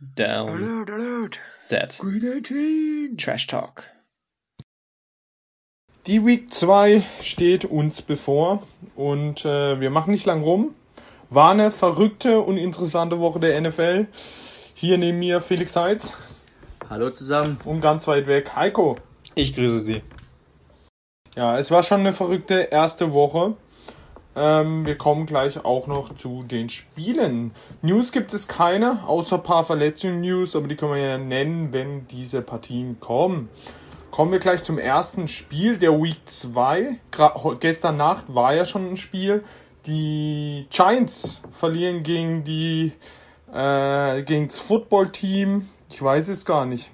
Down. Alert, alert. Set. Green 18. Trash Talk. Die Week 2 steht uns bevor und äh, wir machen nicht lang rum. War eine verrückte und interessante Woche der NFL. Hier neben mir Felix Heitz Hallo zusammen. und ganz weit weg Heiko. Ich grüße Sie. Ja, es war schon eine verrückte erste Woche. Ähm, wir kommen gleich auch noch zu den Spielen. News gibt es keine, außer ein paar Verletzungen-News, aber die können wir ja nennen, wenn diese Partien kommen. Kommen wir gleich zum ersten Spiel der Week 2. Gra gestern Nacht war ja schon ein Spiel. Die Giants verlieren gegen die äh, gegen das Football-Team. Ich weiß es gar nicht.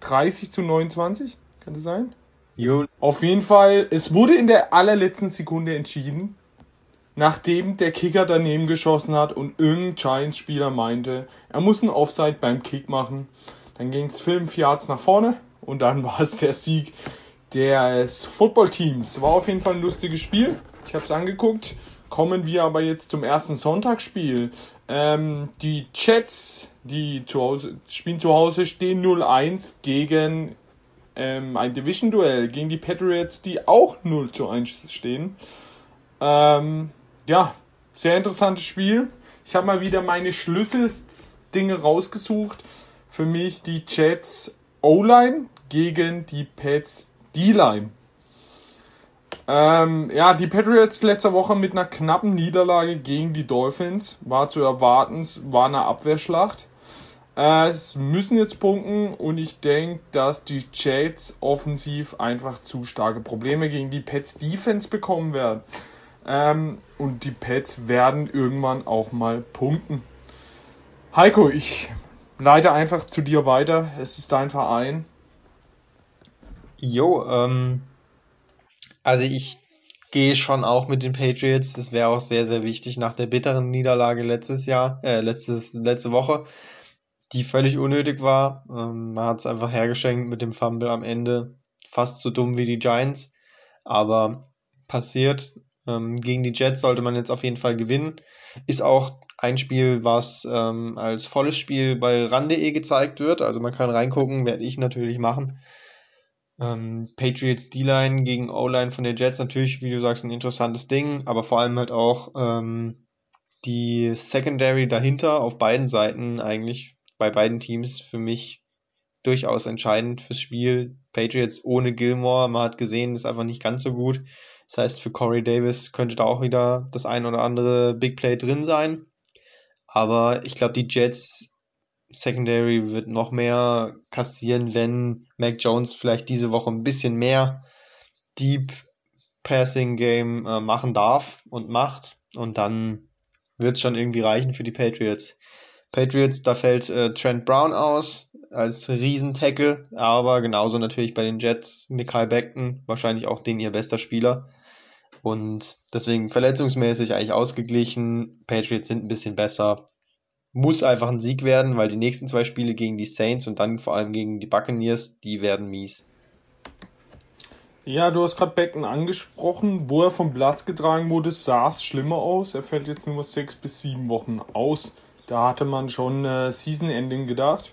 30 zu 29, kann das sein? Jo, Auf jeden Fall, es wurde in der allerletzten Sekunde entschieden, nachdem der Kicker daneben geschossen hat und irgendein Giants-Spieler meinte, er muss einen Offside beim Kick machen. Dann ging es 5 Yards nach vorne und dann war es der Sieg des Footballteams. War auf jeden Fall ein lustiges Spiel. Ich habe es angeguckt. Kommen wir aber jetzt zum ersten Sonntagsspiel. Ähm, die Jets, die zu Hause, spielen zu Hause, stehen 0-1 gegen ähm, ein Division-Duell gegen die Patriots, die auch 0 zu 1 stehen. Ähm, ja, sehr interessantes Spiel. Ich habe mal wieder meine Schlüsseldinge rausgesucht. Für mich die Jets O-Line gegen die Pets D-Line. Ähm, ja, die Patriots letzte Woche mit einer knappen Niederlage gegen die Dolphins. War zu erwarten, war eine Abwehrschlacht. Äh, es müssen jetzt punkten und ich denke, dass die Jets offensiv einfach zu starke Probleme gegen die Pets Defense bekommen werden. Ähm, und die Pets werden irgendwann auch mal punkten. Heiko, ich leite einfach zu dir weiter. Es ist dein Verein. jo ähm, also ich gehe schon auch mit den Patriots. Das wäre auch sehr, sehr wichtig nach der bitteren Niederlage letztes Jahr, äh, letztes, letzte Woche, die völlig unnötig war. Ähm, man hat es einfach hergeschenkt mit dem Fumble am Ende. Fast so dumm wie die Giants. Aber passiert. Ähm, gegen die Jets sollte man jetzt auf jeden Fall gewinnen. Ist auch ein Spiel, was ähm, als volles Spiel bei ran.de gezeigt wird. Also man kann reingucken, werde ich natürlich machen. Ähm, Patriots D-Line gegen O-Line von den Jets natürlich, wie du sagst, ein interessantes Ding, aber vor allem halt auch ähm, die Secondary dahinter auf beiden Seiten eigentlich bei beiden Teams für mich durchaus entscheidend fürs Spiel. Patriots ohne Gilmore, man hat gesehen, ist einfach nicht ganz so gut. Das heißt, für Corey Davis könnte da auch wieder das ein oder andere Big Play drin sein. Aber ich glaube, die Jets Secondary wird noch mehr kassieren, wenn Mac Jones vielleicht diese Woche ein bisschen mehr Deep Passing Game äh, machen darf und macht. Und dann wird es schon irgendwie reichen für die Patriots. Patriots, da fällt äh, Trent Brown aus als Riesentackle, aber genauso natürlich bei den Jets Mikael Beckton, wahrscheinlich auch den ihr bester Spieler. Und deswegen verletzungsmäßig eigentlich ausgeglichen. Patriots sind ein bisschen besser. Muss einfach ein Sieg werden, weil die nächsten zwei Spiele gegen die Saints und dann vor allem gegen die Buccaneers, die werden mies. Ja, du hast gerade Becken angesprochen. Wo er vom Platz getragen wurde, sah es schlimmer aus. Er fällt jetzt nur sechs bis sieben Wochen aus. Da hatte man schon äh, Season Ending gedacht.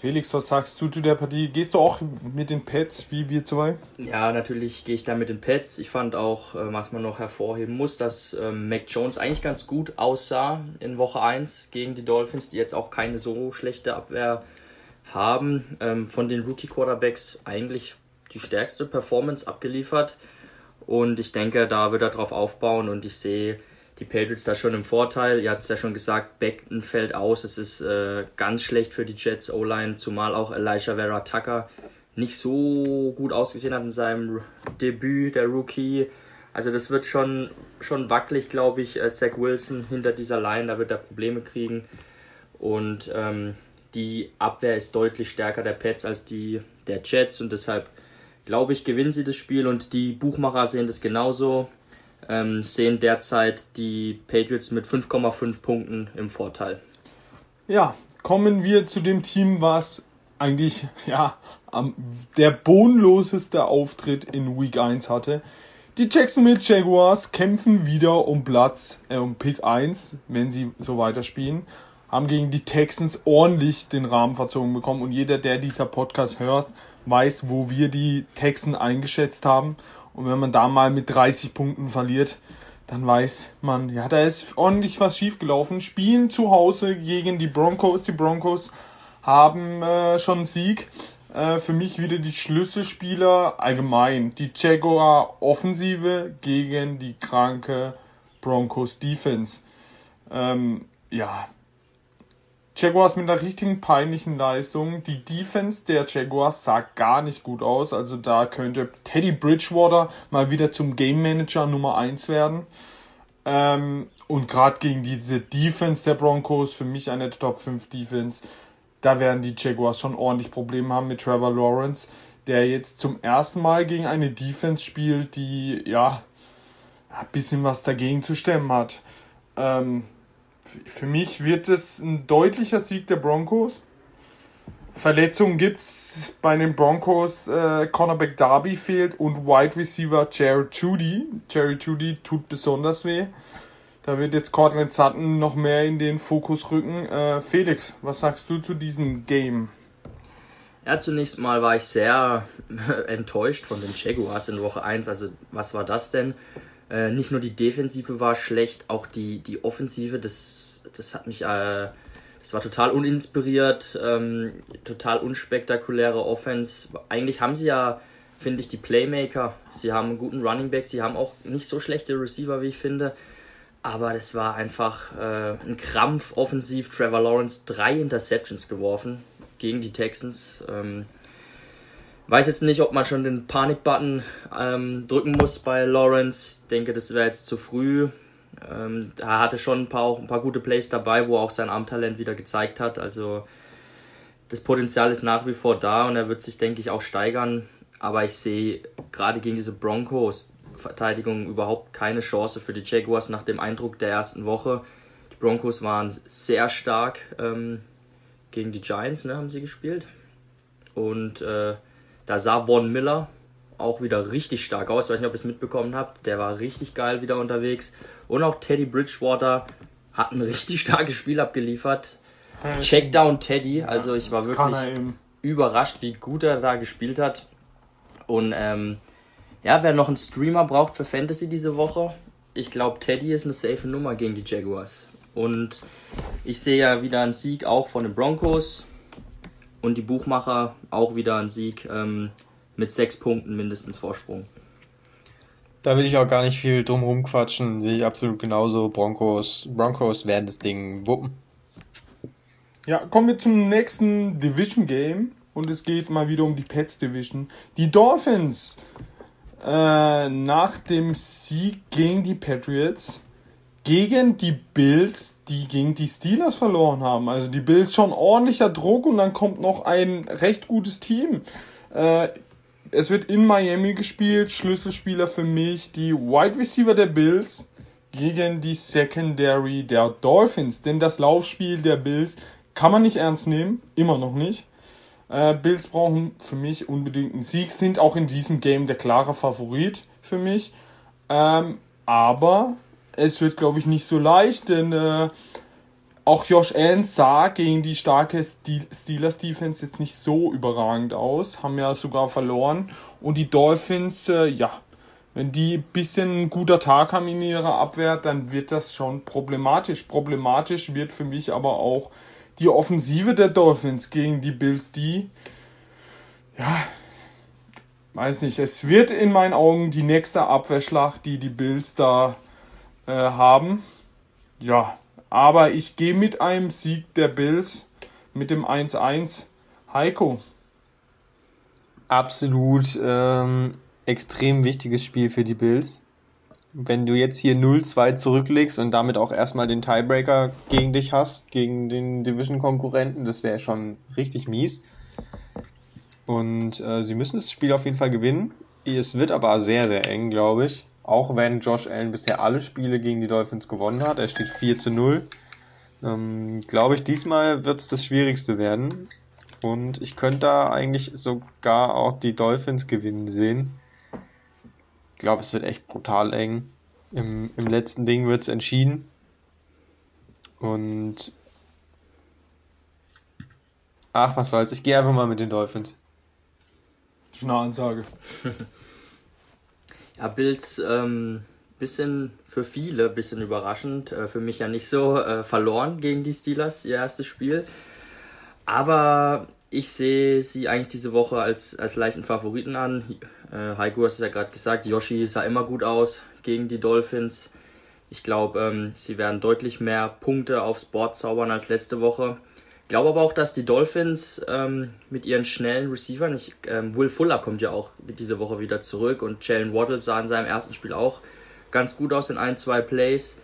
Felix, was sagst du zu der Partie? Gehst du auch mit den Pets wie wir zwei? Ja, natürlich gehe ich da mit den Pets. Ich fand auch, äh, was man noch hervorheben muss, dass ähm, Mac Jones eigentlich ganz gut aussah in Woche 1 gegen die Dolphins, die jetzt auch keine so schlechte Abwehr haben. Ähm, von den Rookie Quarterbacks eigentlich die stärkste Performance abgeliefert. Und ich denke, da wird er drauf aufbauen und ich sehe die Patriots da schon im Vorteil. Ihr habt es ja schon gesagt, Beckton fällt aus. Es ist äh, ganz schlecht für die Jets O-Line, zumal auch Elijah Vera Tucker nicht so gut ausgesehen hat in seinem Debüt, der Rookie. Also das wird schon, schon wackelig, glaube ich. Äh, Zach Wilson hinter dieser Line, da wird er Probleme kriegen. Und ähm, die Abwehr ist deutlich stärker der Pets als die der Jets und deshalb glaube ich, gewinnen sie das Spiel und die Buchmacher sehen das genauso ähm, sehen derzeit die Patriots mit 5,5 Punkten im Vorteil. Ja, kommen wir zu dem Team, was eigentlich ja am, der bodenloseste Auftritt in Week 1 hatte. Die Jacksonville Jaguars kämpfen wieder um Platz, äh, um Pick 1, wenn sie so weiterspielen. Haben gegen die Texans ordentlich den Rahmen verzogen bekommen und jeder, der dieser Podcast hört, weiß, wo wir die Texans eingeschätzt haben. Und wenn man da mal mit 30 Punkten verliert, dann weiß man, ja, da ist ordentlich was schiefgelaufen. Spielen zu Hause gegen die Broncos. Die Broncos haben äh, schon einen Sieg. Äh, für mich wieder die Schlüsselspieler allgemein. Die Jaguar Offensive gegen die kranke Broncos Defense. Ähm, ja, Jaguars mit einer richtigen peinlichen Leistung. Die Defense der Jaguars sah gar nicht gut aus. Also da könnte Teddy Bridgewater mal wieder zum Game Manager Nummer 1 werden. Ähm, und gerade gegen diese Defense der Broncos, für mich eine Top 5 Defense, da werden die Jaguars schon ordentlich Probleme haben mit Trevor Lawrence, der jetzt zum ersten Mal gegen eine Defense spielt, die ja ein bisschen was dagegen zu stemmen hat. Ähm, für mich wird es ein deutlicher Sieg der Broncos. Verletzungen gibt es bei den Broncos. Äh, Cornerback Darby fehlt und Wide Receiver Jared Judy. Jared Judy tut besonders weh. Da wird jetzt Cortland Sutton noch mehr in den Fokus rücken. Äh, Felix, was sagst du zu diesem Game? Ja, zunächst mal war ich sehr enttäuscht von den Jaguars in Woche 1. Also, was war das denn? Äh, nicht nur die Defensive war schlecht, auch die, die Offensive, das, das hat mich, äh, das war total uninspiriert, ähm, total unspektakuläre Offense. Eigentlich haben sie ja, finde ich, die Playmaker. Sie haben einen guten Running Back, sie haben auch nicht so schlechte Receiver, wie ich finde. Aber das war einfach äh, ein Krampf offensiv. Trevor Lawrence drei Interceptions geworfen gegen die Texans. Ähm, Weiß jetzt nicht, ob man schon den Panik-Button ähm, drücken muss bei Lawrence. Denke, das wäre jetzt zu früh. Ähm, er hatte schon ein paar, auch ein paar gute Plays dabei, wo er auch sein Armtalent wieder gezeigt hat. Also das Potenzial ist nach wie vor da und er wird sich, denke ich, auch steigern. Aber ich sehe gerade gegen diese Broncos Verteidigung überhaupt keine Chance für die Jaguars nach dem Eindruck der ersten Woche. Die Broncos waren sehr stark ähm, gegen die Giants, ne, haben sie gespielt. Und äh, da sah Von Miller auch wieder richtig stark aus. Ich weiß nicht, ob ihr es mitbekommen habt. Der war richtig geil wieder unterwegs. Und auch Teddy Bridgewater hat ein richtig starkes Spiel abgeliefert. Checkdown Teddy. Also ich war wirklich überrascht, wie gut er da gespielt hat. Und ähm, ja, wer noch einen Streamer braucht für Fantasy diese Woche, ich glaube, Teddy ist eine safe Nummer gegen die Jaguars. Und ich sehe ja wieder einen Sieg auch von den Broncos und die Buchmacher auch wieder ein Sieg ähm, mit sechs Punkten mindestens Vorsprung. Da will ich auch gar nicht viel drum rumquatschen. Sehe ich absolut genauso. Broncos, Broncos werden das Ding wuppen. Ja, kommen wir zum nächsten Division Game. Und es geht mal wieder um die Pets Division. Die Dolphins äh, nach dem Sieg gegen die Patriots gegen die Bills, die gegen die Steelers verloren haben. Also die Bills schon ordentlicher Druck und dann kommt noch ein recht gutes Team. Äh, es wird in Miami gespielt. Schlüsselspieler für mich die Wide Receiver der Bills gegen die Secondary der Dolphins. Denn das Laufspiel der Bills kann man nicht ernst nehmen. Immer noch nicht. Äh, Bills brauchen für mich unbedingt einen Sieg. Sind auch in diesem Game der klare Favorit für mich. Ähm, aber es wird, glaube ich, nicht so leicht, denn äh, auch Josh Allen sah gegen die starke Steelers Defense jetzt nicht so überragend aus, haben ja sogar verloren. Und die Dolphins, äh, ja, wenn die ein bisschen guter Tag haben in ihrer Abwehr, dann wird das schon problematisch. Problematisch wird für mich aber auch die Offensive der Dolphins gegen die Bills, die, ja, weiß nicht, es wird in meinen Augen die nächste Abwehrschlacht, die die Bills da äh, haben. Ja, aber ich gehe mit einem Sieg der Bills mit dem 1-1. Heiko. Absolut ähm, extrem wichtiges Spiel für die Bills. Wenn du jetzt hier 0-2 zurücklegst und damit auch erstmal den Tiebreaker gegen dich hast, gegen den Division-Konkurrenten, das wäre schon richtig mies. Und äh, sie müssen das Spiel auf jeden Fall gewinnen. Es wird aber sehr, sehr eng, glaube ich. Auch wenn Josh Allen bisher alle Spiele gegen die Dolphins gewonnen hat. Er steht 4 zu 0. Ähm, Glaube ich, diesmal wird es das Schwierigste werden. Und ich könnte da eigentlich sogar auch die Dolphins gewinnen sehen. Ich glaube, es wird echt brutal eng. Im, im letzten Ding wird es entschieden. Und Ach, was soll's. Ich gehe einfach mal mit den Dolphins. Das Ansage. ja, Bills, ähm, bisschen für viele, bisschen überraschend. Äh, für mich ja nicht so äh, verloren gegen die Steelers, ihr erstes Spiel. Aber ich sehe sie eigentlich diese Woche als, als leichten Favoriten an. Äh, Heiko hast es ja gerade gesagt, Yoshi sah immer gut aus gegen die Dolphins. Ich glaube, ähm, sie werden deutlich mehr Punkte aufs Board zaubern als letzte Woche. Ich glaube aber auch, dass die Dolphins ähm, mit ihren schnellen Receivern, ich, ähm, Will Fuller kommt ja auch diese Woche wieder zurück und Jalen Waddle sah in seinem ersten Spiel auch ganz gut aus in ein, zwei Plays.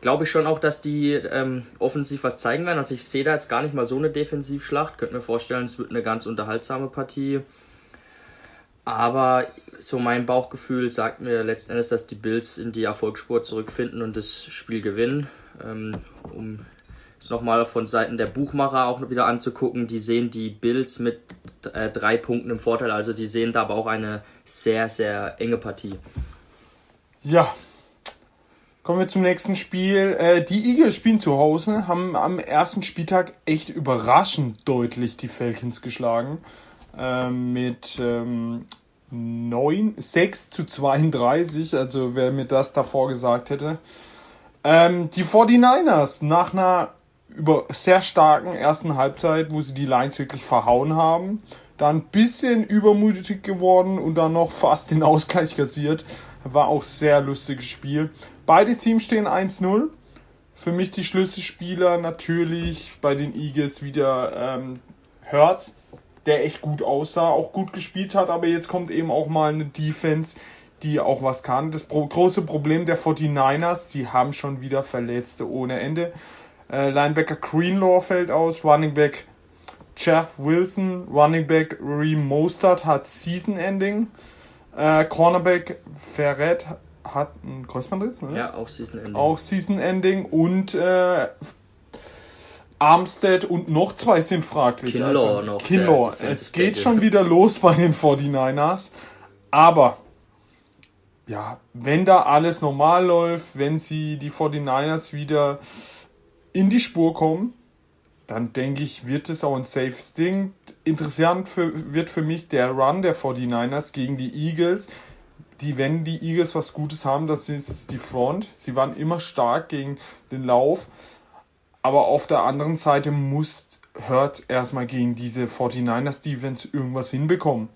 Glaube ich schon auch, dass die ähm, offensiv was zeigen werden. Also ich sehe da jetzt gar nicht mal so eine Defensivschlacht. Könnte mir vorstellen, es wird eine ganz unterhaltsame Partie. Aber so mein Bauchgefühl sagt mir letzten Endes, dass die Bills in die Erfolgsspur zurückfinden und das Spiel gewinnen. Ähm, um nochmal von Seiten der Buchmacher auch wieder anzugucken, die sehen die Bills mit äh, drei Punkten im Vorteil. Also die sehen da aber auch eine sehr, sehr enge Partie. Ja. Kommen wir zum nächsten Spiel. Äh, die Eagles spielen zu Hause, haben am ersten Spieltag echt überraschend deutlich die Falcons geschlagen. Ähm, mit ähm, 9, 6 zu 32, also wer mir das davor gesagt hätte. Ähm, die 49ers nach einer über sehr starken ersten Halbzeit, wo sie die Lions wirklich verhauen haben, dann ein bisschen übermütig geworden und dann noch fast den Ausgleich kassiert. War auch sehr lustiges Spiel. Beide Teams stehen 1-0. Für mich die Schlüsselspieler natürlich bei den Eagles wieder ähm, Hertz, der echt gut aussah, auch gut gespielt hat, aber jetzt kommt eben auch mal eine Defense, die auch was kann. Das große Problem der 49ers, die haben schon wieder Verletzte ohne Ende. Äh, Linebacker Greenlaw fällt aus, Running Back Jeff Wilson, Running Back Reem Mostert hat Season Ending. Äh, Cornerback Ferret hat ein Kreuzbandriss, oder? Ja, auch Season Ending. Auch Season Ending und äh, Armstead und noch zwei sind fraglich. Kinlaw also, noch. Kinlaw. Es geht schon wieder los bei den 49ers. Aber ja, wenn da alles normal läuft, wenn sie die 49ers wieder in die Spur kommen, dann denke ich, wird es auch ein safes Ding. Interessant für, wird für mich der Run der 49ers gegen die Eagles. Die, wenn die Eagles was Gutes haben, das ist die Front. Sie waren immer stark gegen den Lauf. Aber auf der anderen Seite muss Hurt erstmal gegen diese 49ers Defense irgendwas hinbekommen.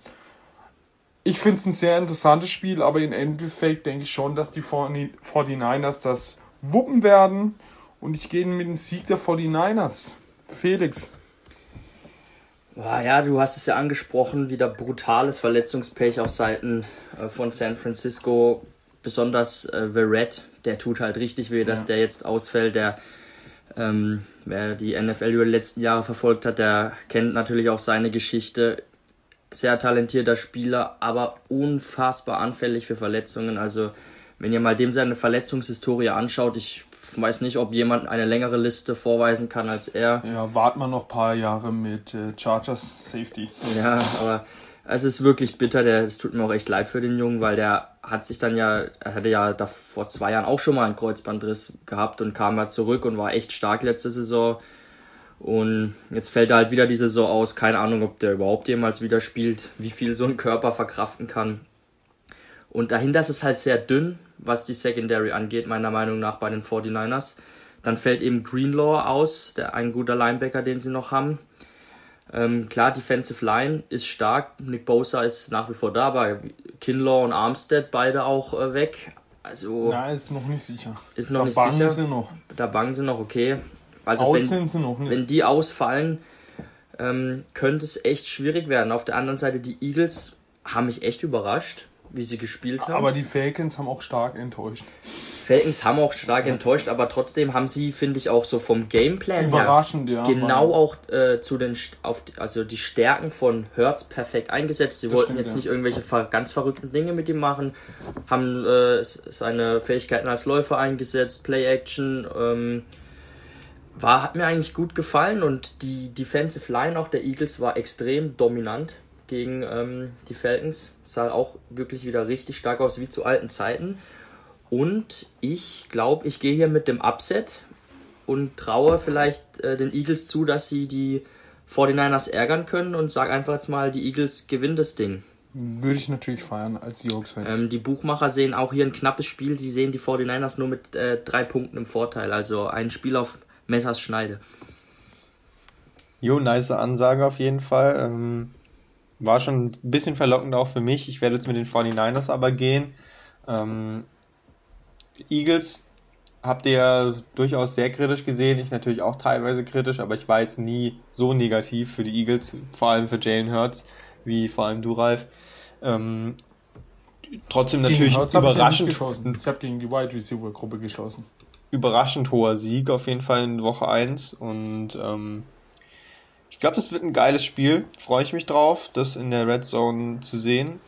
Ich finde es ein sehr interessantes Spiel, aber im Endeffekt denke ich schon, dass die 49ers das wuppen werden. Und ich gehe mit dem Sieg der 49ers. Felix. Ja, du hast es ja angesprochen, wieder brutales Verletzungspech auf Seiten äh, von San Francisco. Besonders äh, Verrett, der tut halt richtig weh, dass ja. der jetzt ausfällt. Der ähm, wer die NFL über die letzten Jahre verfolgt hat, der kennt natürlich auch seine Geschichte. Sehr talentierter Spieler, aber unfassbar anfällig für Verletzungen. Also, wenn ihr mal dem seine Verletzungshistorie anschaut, ich weiß nicht, ob jemand eine längere Liste vorweisen kann als er. Ja, warten wir noch ein paar Jahre mit äh, Chargers Safety. Ja, aber es ist wirklich bitter. Der, es tut mir auch echt leid für den Jungen, weil der hat sich dann ja, er hatte ja da vor zwei Jahren auch schon mal einen Kreuzbandriss gehabt und kam mal zurück und war echt stark letzte Saison. Und jetzt fällt er halt wieder die Saison aus. Keine Ahnung, ob der überhaupt jemals wieder spielt, wie viel so ein Körper verkraften kann. Und dahinter ist es halt sehr dünn, was die Secondary angeht, meiner Meinung nach bei den 49ers. Dann fällt eben Greenlaw aus, der ein guter Linebacker, den sie noch haben. Ähm, klar, Defensive Line ist stark. Nick Bosa ist nach wie vor dabei. Kinlaw und Armstead beide auch äh, weg. Also. Ja, ist noch nicht sicher. Ist noch da nicht bangen sicher. Sie noch. Da bangen sie noch, okay. Also wenn, sind sie noch nicht. wenn die ausfallen, ähm, könnte es echt schwierig werden. Auf der anderen Seite, die Eagles haben mich echt überrascht, wie sie gespielt haben. Aber die Falcons haben auch stark enttäuscht. Falcons haben auch stark enttäuscht, aber trotzdem haben sie, finde ich, auch so vom Gameplan Überraschend, her ja, genau auch äh, zu den auf also die Stärken von Hertz perfekt eingesetzt. Sie das wollten stimmt, jetzt ja. nicht irgendwelche ganz verrückten Dinge mit ihm machen, haben äh, seine Fähigkeiten als Läufer eingesetzt, Play Action. Ähm, war, hat mir eigentlich gut gefallen und die Defensive Line auch der Eagles war extrem dominant gegen ähm, die Falcons. Sah auch wirklich wieder richtig stark aus wie zu alten Zeiten. Und ich glaube, ich gehe hier mit dem Upset und traue vielleicht äh, den Eagles zu, dass sie die 49ers ärgern können und sag einfach jetzt mal, die Eagles gewinnen das Ding. Würde ich natürlich feiern als Seahawks-Fan. Ähm, die Buchmacher sehen auch hier ein knappes Spiel. Sie sehen die 49ers nur mit äh, drei Punkten im Vorteil. Also ein Spiel auf Messers Schneide. Jo, nice Ansage auf jeden Fall. Ähm, war schon ein bisschen verlockend auch für mich. Ich werde jetzt mit den 49ers aber gehen. Ähm, Eagles habt ihr ja durchaus sehr kritisch gesehen. Ich natürlich auch teilweise kritisch, aber ich war jetzt nie so negativ für die Eagles, vor allem für Jalen Hurts, wie vor allem du, Ralf. Ähm, trotzdem natürlich überraschend. Ich habe gegen die Wide Receiver Gruppe geschlossen. Überraschend hoher Sieg auf jeden Fall in Woche 1 und ähm, ich glaube, das wird ein geiles Spiel. Freue ich mich drauf, das in der Red Zone zu sehen.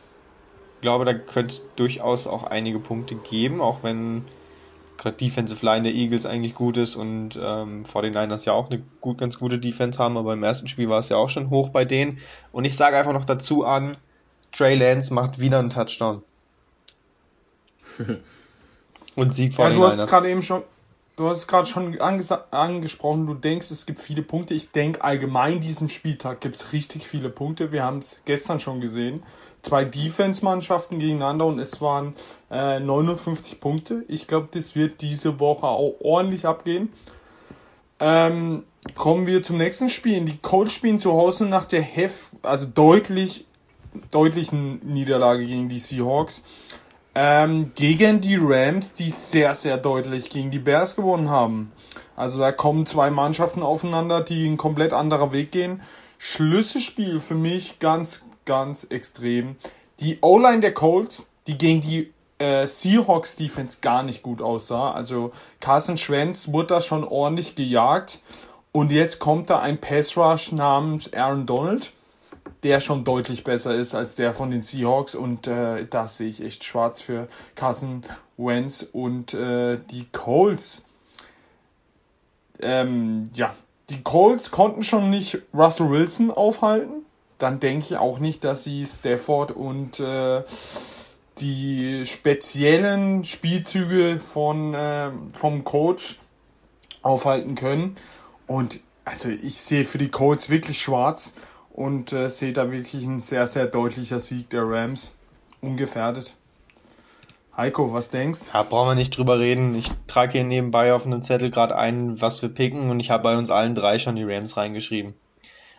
Ich glaube, da könnte es durchaus auch einige Punkte geben, auch wenn gerade Defensive Line der Eagles eigentlich gut ist und ähm, 49ers ja auch eine gut, ganz gute Defense haben, aber im ersten Spiel war es ja auch schon hoch bei denen. Und ich sage einfach noch dazu an, Trey Lance macht wieder einen Touchdown. und Sieg 49ers. Ja, du hast gerade eben schon, Du hast es gerade schon angesprochen, du denkst, es gibt viele Punkte. Ich denke, allgemein diesen Spieltag gibt es richtig viele Punkte. Wir haben es gestern schon gesehen. Zwei Defense-Mannschaften gegeneinander und es waren äh, 59 Punkte. Ich glaube, das wird diese Woche auch ordentlich abgehen. Ähm, kommen wir zum nächsten Spiel. Die Colts spielen zu Hause nach der Hef, also deutlich, deutlichen Niederlage gegen die Seahawks. Ähm, gegen die Rams, die sehr, sehr deutlich gegen die Bears gewonnen haben. Also da kommen zwei Mannschaften aufeinander, die einen komplett anderen Weg gehen. Schlüsselspiel für mich ganz, ganz extrem. Die O-Line der Colts, die gegen die äh, Seahawks Defense gar nicht gut aussah. Also Carson Schwenz wurde da schon ordentlich gejagt. Und jetzt kommt da ein Pass Rush namens Aaron Donald der schon deutlich besser ist als der von den Seahawks und äh, da sehe ich echt schwarz für Carson Wentz und äh, die Colts. Ähm, ja, die Colts konnten schon nicht Russell Wilson aufhalten. Dann denke ich auch nicht, dass sie Stafford und äh, die speziellen Spielzüge von, äh, vom Coach aufhalten können. Und also ich sehe für die Colts wirklich schwarz und äh, sehe da wirklich ein sehr, sehr deutlicher Sieg der Rams. Ungefährdet. Heiko, was denkst? Ja, brauchen wir nicht drüber reden. Ich trage hier nebenbei auf einem Zettel gerade ein, was wir picken und ich habe bei uns allen drei schon die Rams reingeschrieben.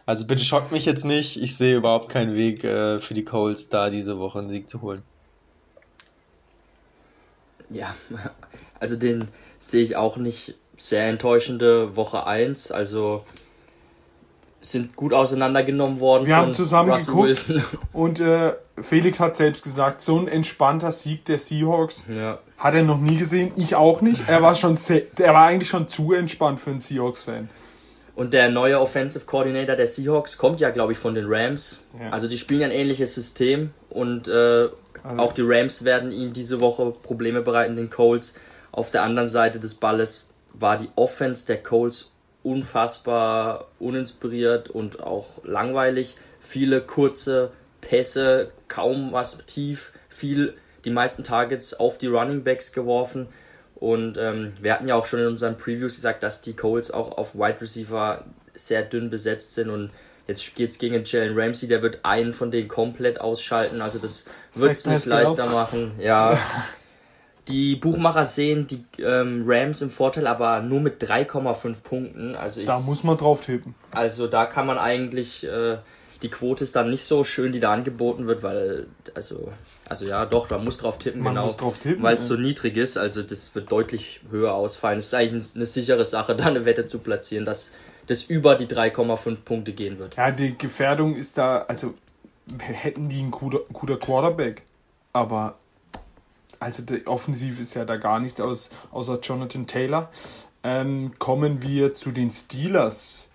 Also bitte schockt mich jetzt nicht. Ich sehe überhaupt keinen Weg äh, für die Colts da diese Woche einen Sieg zu holen. Ja, also den sehe ich auch nicht sehr enttäuschende Woche 1. Also sind gut auseinandergenommen worden. Wir haben zusammen Russell geguckt Wilson. und äh, Felix hat selbst gesagt, so ein entspannter Sieg der Seahawks ja. hat er noch nie gesehen. Ich auch nicht. Er war schon, er war eigentlich schon zu entspannt für einen Seahawks-Fan. Und der neue Offensive Coordinator der Seahawks kommt ja, glaube ich, von den Rams. Ja. Also die spielen ja ein ähnliches System und äh, also auch die Rams werden ihnen diese Woche Probleme bereiten, den Colts. Auf der anderen Seite des Balles war die Offense der Colts unfassbar uninspiriert und auch langweilig. Viele kurze Pässe, kaum was tief, viel, die meisten Targets auf die Running Backs geworfen. Und ähm, wir hatten ja auch schon in unseren Previews gesagt, dass die Colts auch auf Wide Receiver sehr dünn besetzt sind und jetzt geht es gegen Jalen Ramsey, der wird einen von denen komplett ausschalten, also das wird es nicht leichter machen. Ja, Die Buchmacher sehen die ähm, Rams im Vorteil, aber nur mit 3,5 Punkten. Also ich, da muss man drauf tippen. Also da kann man eigentlich, äh, die Quote ist dann nicht so schön, die da angeboten wird, weil, also, also ja, doch, man muss drauf tippen, man genau. Muss drauf tippen, weil es so niedrig ist. Also das wird deutlich höher ausfallen. Es ist eigentlich eine sichere Sache, da eine Wette zu platzieren, dass das über die 3,5 Punkte gehen wird. Ja, die Gefährdung ist da, also hätten die einen guter, guter Quarterback, aber also die Offensive ist ja da gar nicht aus, außer Jonathan Taylor. Ähm, kommen wir zu den Steelers.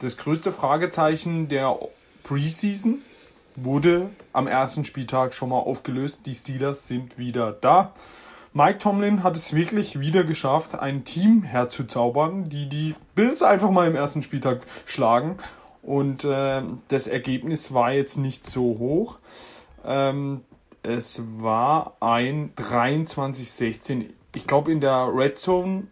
Das größte Fragezeichen der Preseason wurde am ersten Spieltag schon mal aufgelöst. Die Steelers sind wieder da. Mike Tomlin hat es wirklich wieder geschafft, ein Team herzuzaubern, die die Bills einfach mal im ersten Spieltag schlagen. Und äh, das Ergebnis war jetzt nicht so hoch. Ähm, es war ein 23-16. Ich glaube, in der Red Zone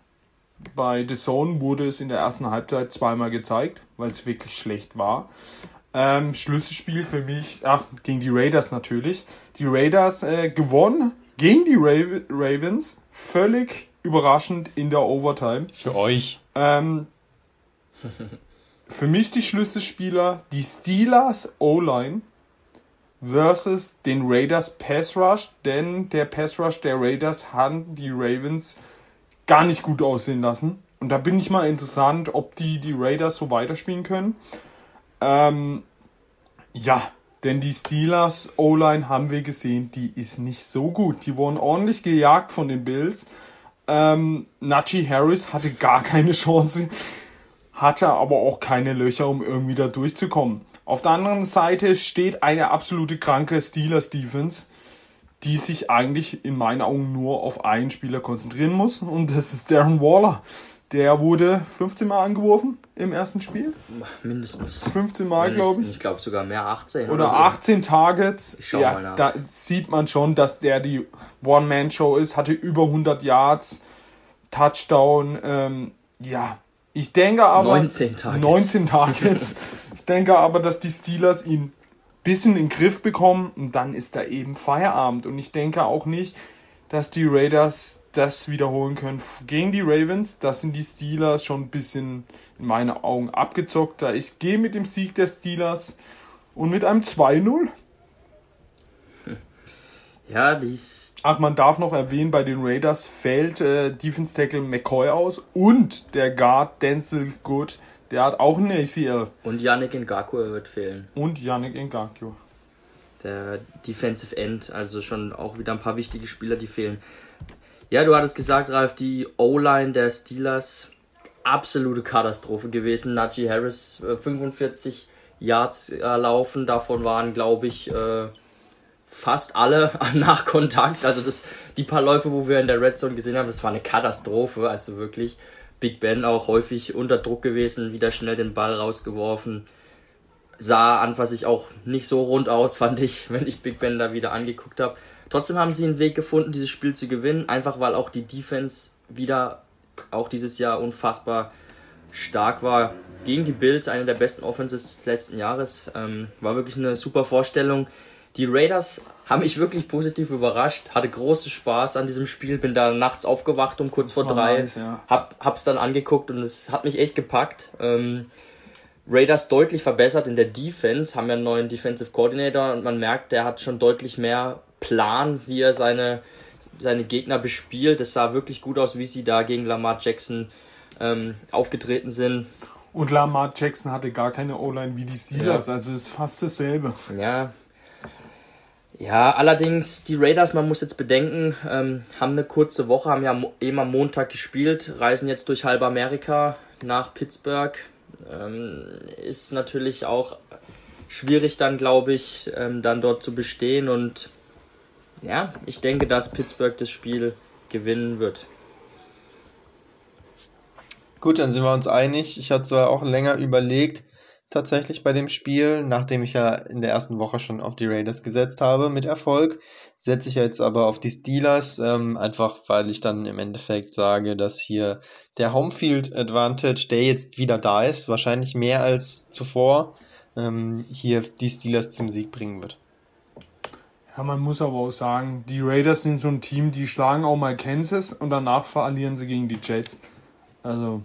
Bei The Zone wurde es in der ersten Halbzeit zweimal gezeigt, weil es wirklich schlecht war. Ähm, Schlüsselspiel für mich, ach, gegen die Raiders natürlich. Die Raiders äh, gewonnen gegen die Ra Ravens, völlig überraschend in der Overtime. Für euch. Ähm, für mich die Schlüsselspieler, die Steelers O-Line versus den Raiders Pass Rush, denn der Pass Rush der Raiders hat die Ravens gar nicht gut aussehen lassen. Und da bin ich mal interessant, ob die die Raiders so weiterspielen können. Ähm, ja, denn die Steelers O-Line haben wir gesehen, die ist nicht so gut. Die wurden ordentlich gejagt von den Bills. Ähm, Najee Harris hatte gar keine Chance, hatte aber auch keine Löcher, um irgendwie da durchzukommen. Auf der anderen Seite steht eine absolute kranke Steelers Defense, die sich eigentlich in meinen Augen nur auf einen Spieler konzentrieren muss und das ist Darren Waller. Der wurde 15 Mal angeworfen im ersten Spiel. Mindestens. 15 Mal, glaube ich. Ich glaube sogar mehr 18. Oder, so. 18 Targets. Ich schau ja, mal nach. da sieht man schon, dass der die One-Man-Show ist, hatte über 100 Yards, Touchdown. Ähm, ja, ich denke aber 19 Targets. 19 Targets. ich denke aber, dass die Steelers ihn ein bisschen in den Griff bekommen und dann ist da eben Feierabend. Und ich denke auch nicht, dass die Raiders das wiederholen können gegen die Ravens. Das sind die Steelers schon ein bisschen in meinen Augen abgezockt. Da ich gehe mit dem Sieg der Steelers und mit einem 2-0. Ja, dies. Ach, man darf noch erwähnen, bei den Raiders fällt äh, Defense Tackle McCoy aus und der Guard Denzel Good, der hat auch eine ACL. Und Yannick Ngakwe wird fehlen. Und Yannick Ngakwe. Der Defensive End, also schon auch wieder ein paar wichtige Spieler, die fehlen. Ja, du hattest gesagt, Ralf, die O-Line der Steelers, absolute Katastrophe gewesen. Najee Harris, äh, 45 Yards äh, laufen, davon waren, glaube ich, äh, fast alle nach Kontakt. Also das, die paar Läufe, wo wir in der Red Zone gesehen haben, das war eine Katastrophe. Also wirklich Big Ben auch häufig unter Druck gewesen, wieder schnell den Ball rausgeworfen. Sah an was ich auch nicht so rund aus, fand ich, wenn ich Big Ben da wieder angeguckt habe. Trotzdem haben sie einen Weg gefunden, dieses Spiel zu gewinnen, einfach weil auch die Defense wieder auch dieses Jahr unfassbar stark war. Gegen die Bills, eine der besten Offenses des letzten Jahres. Ähm, war wirklich eine super Vorstellung. Die Raiders haben mich wirklich positiv überrascht, hatte großen Spaß an diesem Spiel, bin da nachts aufgewacht um kurz vor war drei, nice, ja. hab, hab's dann angeguckt und es hat mich echt gepackt. Ähm, Raiders deutlich verbessert in der Defense, haben ja einen neuen Defensive Coordinator und man merkt, der hat schon deutlich mehr Plan, wie er seine, seine Gegner bespielt. Es sah wirklich gut aus, wie sie da gegen Lamar Jackson ähm, aufgetreten sind. Und Lamar Jackson hatte gar keine O-Line wie die Steelers, also ist fast dasselbe. Ja. Ja, allerdings die Raiders, man muss jetzt bedenken, ähm, haben eine kurze Woche, haben ja eben am Montag gespielt, reisen jetzt durch halb Amerika nach Pittsburgh. Ähm, ist natürlich auch schwierig dann, glaube ich, ähm, dann dort zu bestehen und ja, ich denke, dass Pittsburgh das Spiel gewinnen wird. Gut, dann sind wir uns einig. Ich hatte zwar auch länger überlegt, tatsächlich bei dem Spiel, nachdem ich ja in der ersten Woche schon auf die Raiders gesetzt habe mit Erfolg, setze ich jetzt aber auf die Steelers, ähm, einfach weil ich dann im Endeffekt sage, dass hier der Homefield Advantage, der jetzt wieder da ist, wahrscheinlich mehr als zuvor, ähm, hier die Steelers zum Sieg bringen wird. Ja, man muss aber auch sagen, die Raiders sind so ein Team, die schlagen auch mal Kansas und danach verlieren sie gegen die Jets. Also,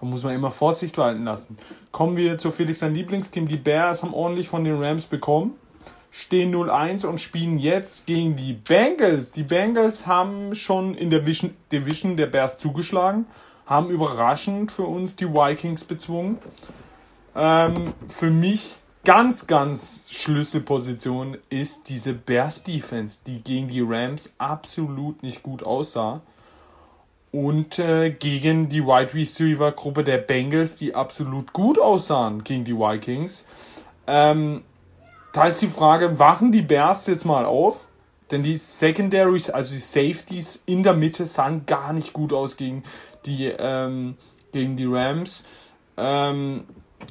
da muss man immer Vorsicht walten lassen. Kommen wir zu Felix sein Lieblingsteam. Die Bears haben ordentlich von den Rams bekommen, stehen 0-1 und spielen jetzt gegen die Bengals. Die Bengals haben schon in der Vision, Division der Bears zugeschlagen, haben überraschend für uns die Vikings bezwungen. Ähm, für mich ganz, ganz Schlüsselposition ist diese Bears Defense, die gegen die Rams absolut nicht gut aussah. Und äh, gegen die Wide Receiver Gruppe der Bengals, die absolut gut aussahen gegen die Vikings. Ähm, da ist die Frage, wachen die Bears jetzt mal auf? Denn die Secondaries, also die Safeties in der Mitte sahen gar nicht gut aus gegen die, ähm, gegen die Rams. Ähm,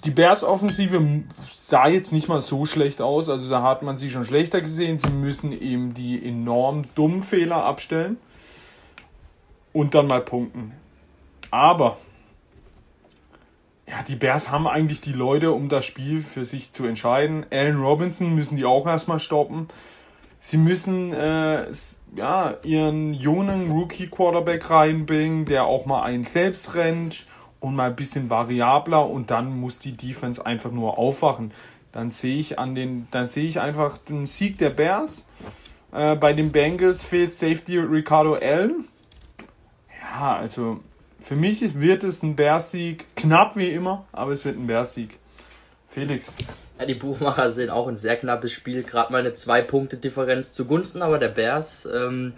die Bears Offensive sah jetzt nicht mal so schlecht aus, also da hat man sie schon schlechter gesehen. Sie müssen eben die enorm dummen Fehler abstellen und dann mal punkten. Aber ja, die Bears haben eigentlich die Leute, um das Spiel für sich zu entscheiden. Allen Robinson müssen die auch erstmal stoppen. Sie müssen äh, ja, ihren jungen Rookie-Quarterback reinbringen, der auch mal einen selbst rennt und mal ein bisschen variabler und dann muss die Defense einfach nur aufwachen. Dann sehe ich an den, dann sehe ich einfach den Sieg der Bears. Äh, bei den Bengals fehlt Safety Ricardo Allen. Ja, also für mich wird es ein Bears-Sieg, knapp wie immer, aber es wird ein Bears-Sieg. Felix. Ja, die Buchmacher sehen auch ein sehr knappes Spiel, gerade mal eine Zwei-Punkte-Differenz zugunsten aber der Bears. Ähm,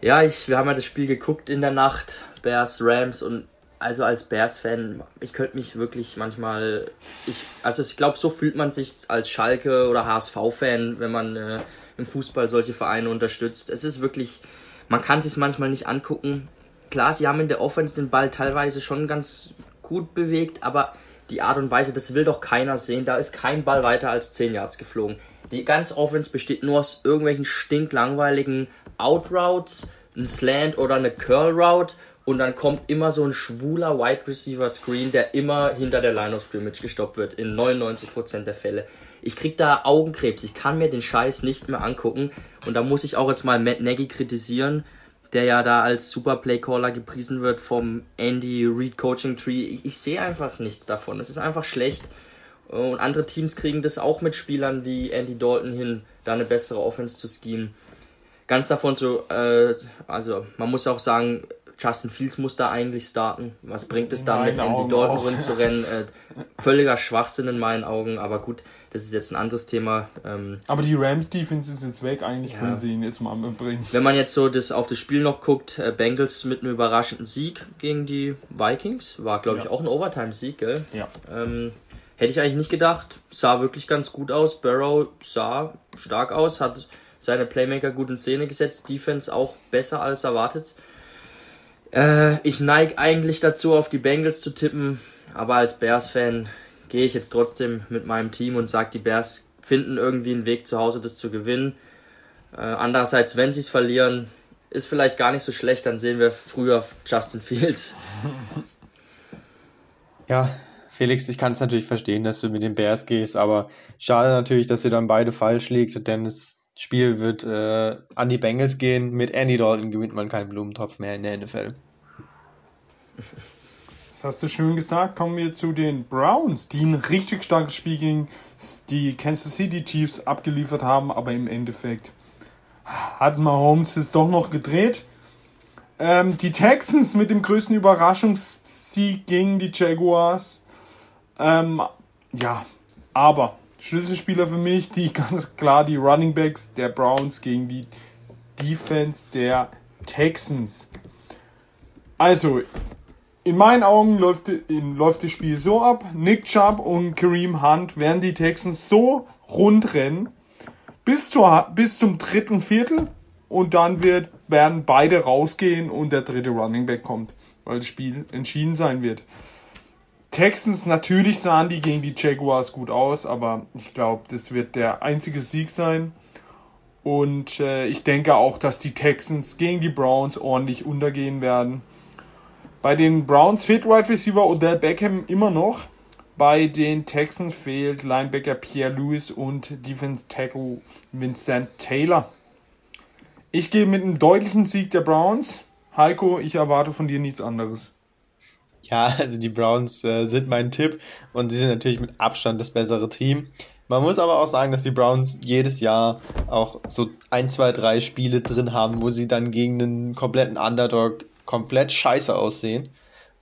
ja, ich, wir haben ja das Spiel geguckt in der Nacht, Bears, Rams und also als Bears-Fan, ich könnte mich wirklich manchmal, ich, also ich glaube, so fühlt man sich als Schalke oder HSV-Fan, wenn man äh, im Fußball solche Vereine unterstützt. Es ist wirklich, man kann sich manchmal nicht angucken klar, sie haben in der Offense den Ball teilweise schon ganz gut bewegt, aber die Art und Weise, das will doch keiner sehen. Da ist kein Ball weiter als 10 Yards geflogen. Die ganze Offense besteht nur aus irgendwelchen stinklangweiligen Outroutes, ein Slant oder eine Curl Route und dann kommt immer so ein schwuler Wide Receiver Screen, der immer hinter der Line of Scrimmage gestoppt wird, in 99% der Fälle. Ich krieg da Augenkrebs, ich kann mir den Scheiß nicht mehr angucken und da muss ich auch jetzt mal Matt Nagy kritisieren, der ja da als Super Playcaller gepriesen wird vom Andy Reid Coaching Tree. Ich, ich sehe einfach nichts davon. Es ist einfach schlecht. Und andere Teams kriegen das auch mit Spielern wie Andy Dalton hin, da eine bessere Offense zu schemen. Ganz davon zu, äh, also man muss auch sagen, Justin Fields muss da eigentlich starten. Was bringt es da, mit Andy Dalton rumzurennen? Äh, völliger Schwachsinn in meinen Augen, aber gut, das ist jetzt ein anderes Thema. Ähm, aber die Rams Defense ist jetzt weg, eigentlich ja. können sie ihn jetzt mal mitbringen. Wenn man jetzt so das auf das Spiel noch guckt, äh, Bengals mit einem überraschenden Sieg gegen die Vikings, war glaube ja. ich auch ein Overtime-Sieg, gell? Ja. Ähm, hätte ich eigentlich nicht gedacht, sah wirklich ganz gut aus. Barrow sah stark aus, hat seine Playmaker gut in Szene gesetzt, Defense auch besser als erwartet. Äh, ich neige eigentlich dazu, auf die Bengals zu tippen, aber als Bears-Fan gehe ich jetzt trotzdem mit meinem Team und sage, die Bears finden irgendwie einen Weg zu Hause, das zu gewinnen. Äh, andererseits, wenn sie es verlieren, ist vielleicht gar nicht so schlecht, dann sehen wir früher Justin Fields. Ja, Felix, ich kann es natürlich verstehen, dass du mit den Bears gehst, aber schade natürlich, dass ihr dann beide falsch liegt, denn es Spiel wird äh, an die Bengals gehen. Mit Andy Dalton gewinnt man keinen Blumentopf mehr in der NFL. Das hast du schön gesagt. Kommen wir zu den Browns, die ein richtig starkes Spiel gegen die Kansas City Chiefs abgeliefert haben, aber im Endeffekt hat Mahomes es doch noch gedreht. Ähm, die Texans mit dem größten Überraschungssieg gegen die Jaguars. Ähm, ja, aber Schlüsselspieler für mich, die ganz klar die Running Backs der Browns gegen die Defense der Texans. Also, in meinen Augen läuft, läuft das Spiel so ab. Nick Chubb und Kareem Hunt werden die Texans so rundrennen bis, zur, bis zum dritten Viertel und dann wird, werden beide rausgehen und der dritte Running Back kommt, weil das Spiel entschieden sein wird. Texans, natürlich sahen die gegen die Jaguars gut aus, aber ich glaube, das wird der einzige Sieg sein. Und äh, ich denke auch, dass die Texans gegen die Browns ordentlich untergehen werden. Bei den Browns fehlt Wide Receiver Odell Beckham immer noch. Bei den Texans fehlt Linebacker Pierre Lewis und Defense Tackle Vincent Taylor. Ich gehe mit einem deutlichen Sieg der Browns. Heiko, ich erwarte von dir nichts anderes. Ja, also die Browns äh, sind mein Tipp und sie sind natürlich mit Abstand das bessere Team. Man muss aber auch sagen, dass die Browns jedes Jahr auch so ein, zwei, drei Spiele drin haben, wo sie dann gegen einen kompletten Underdog komplett scheiße aussehen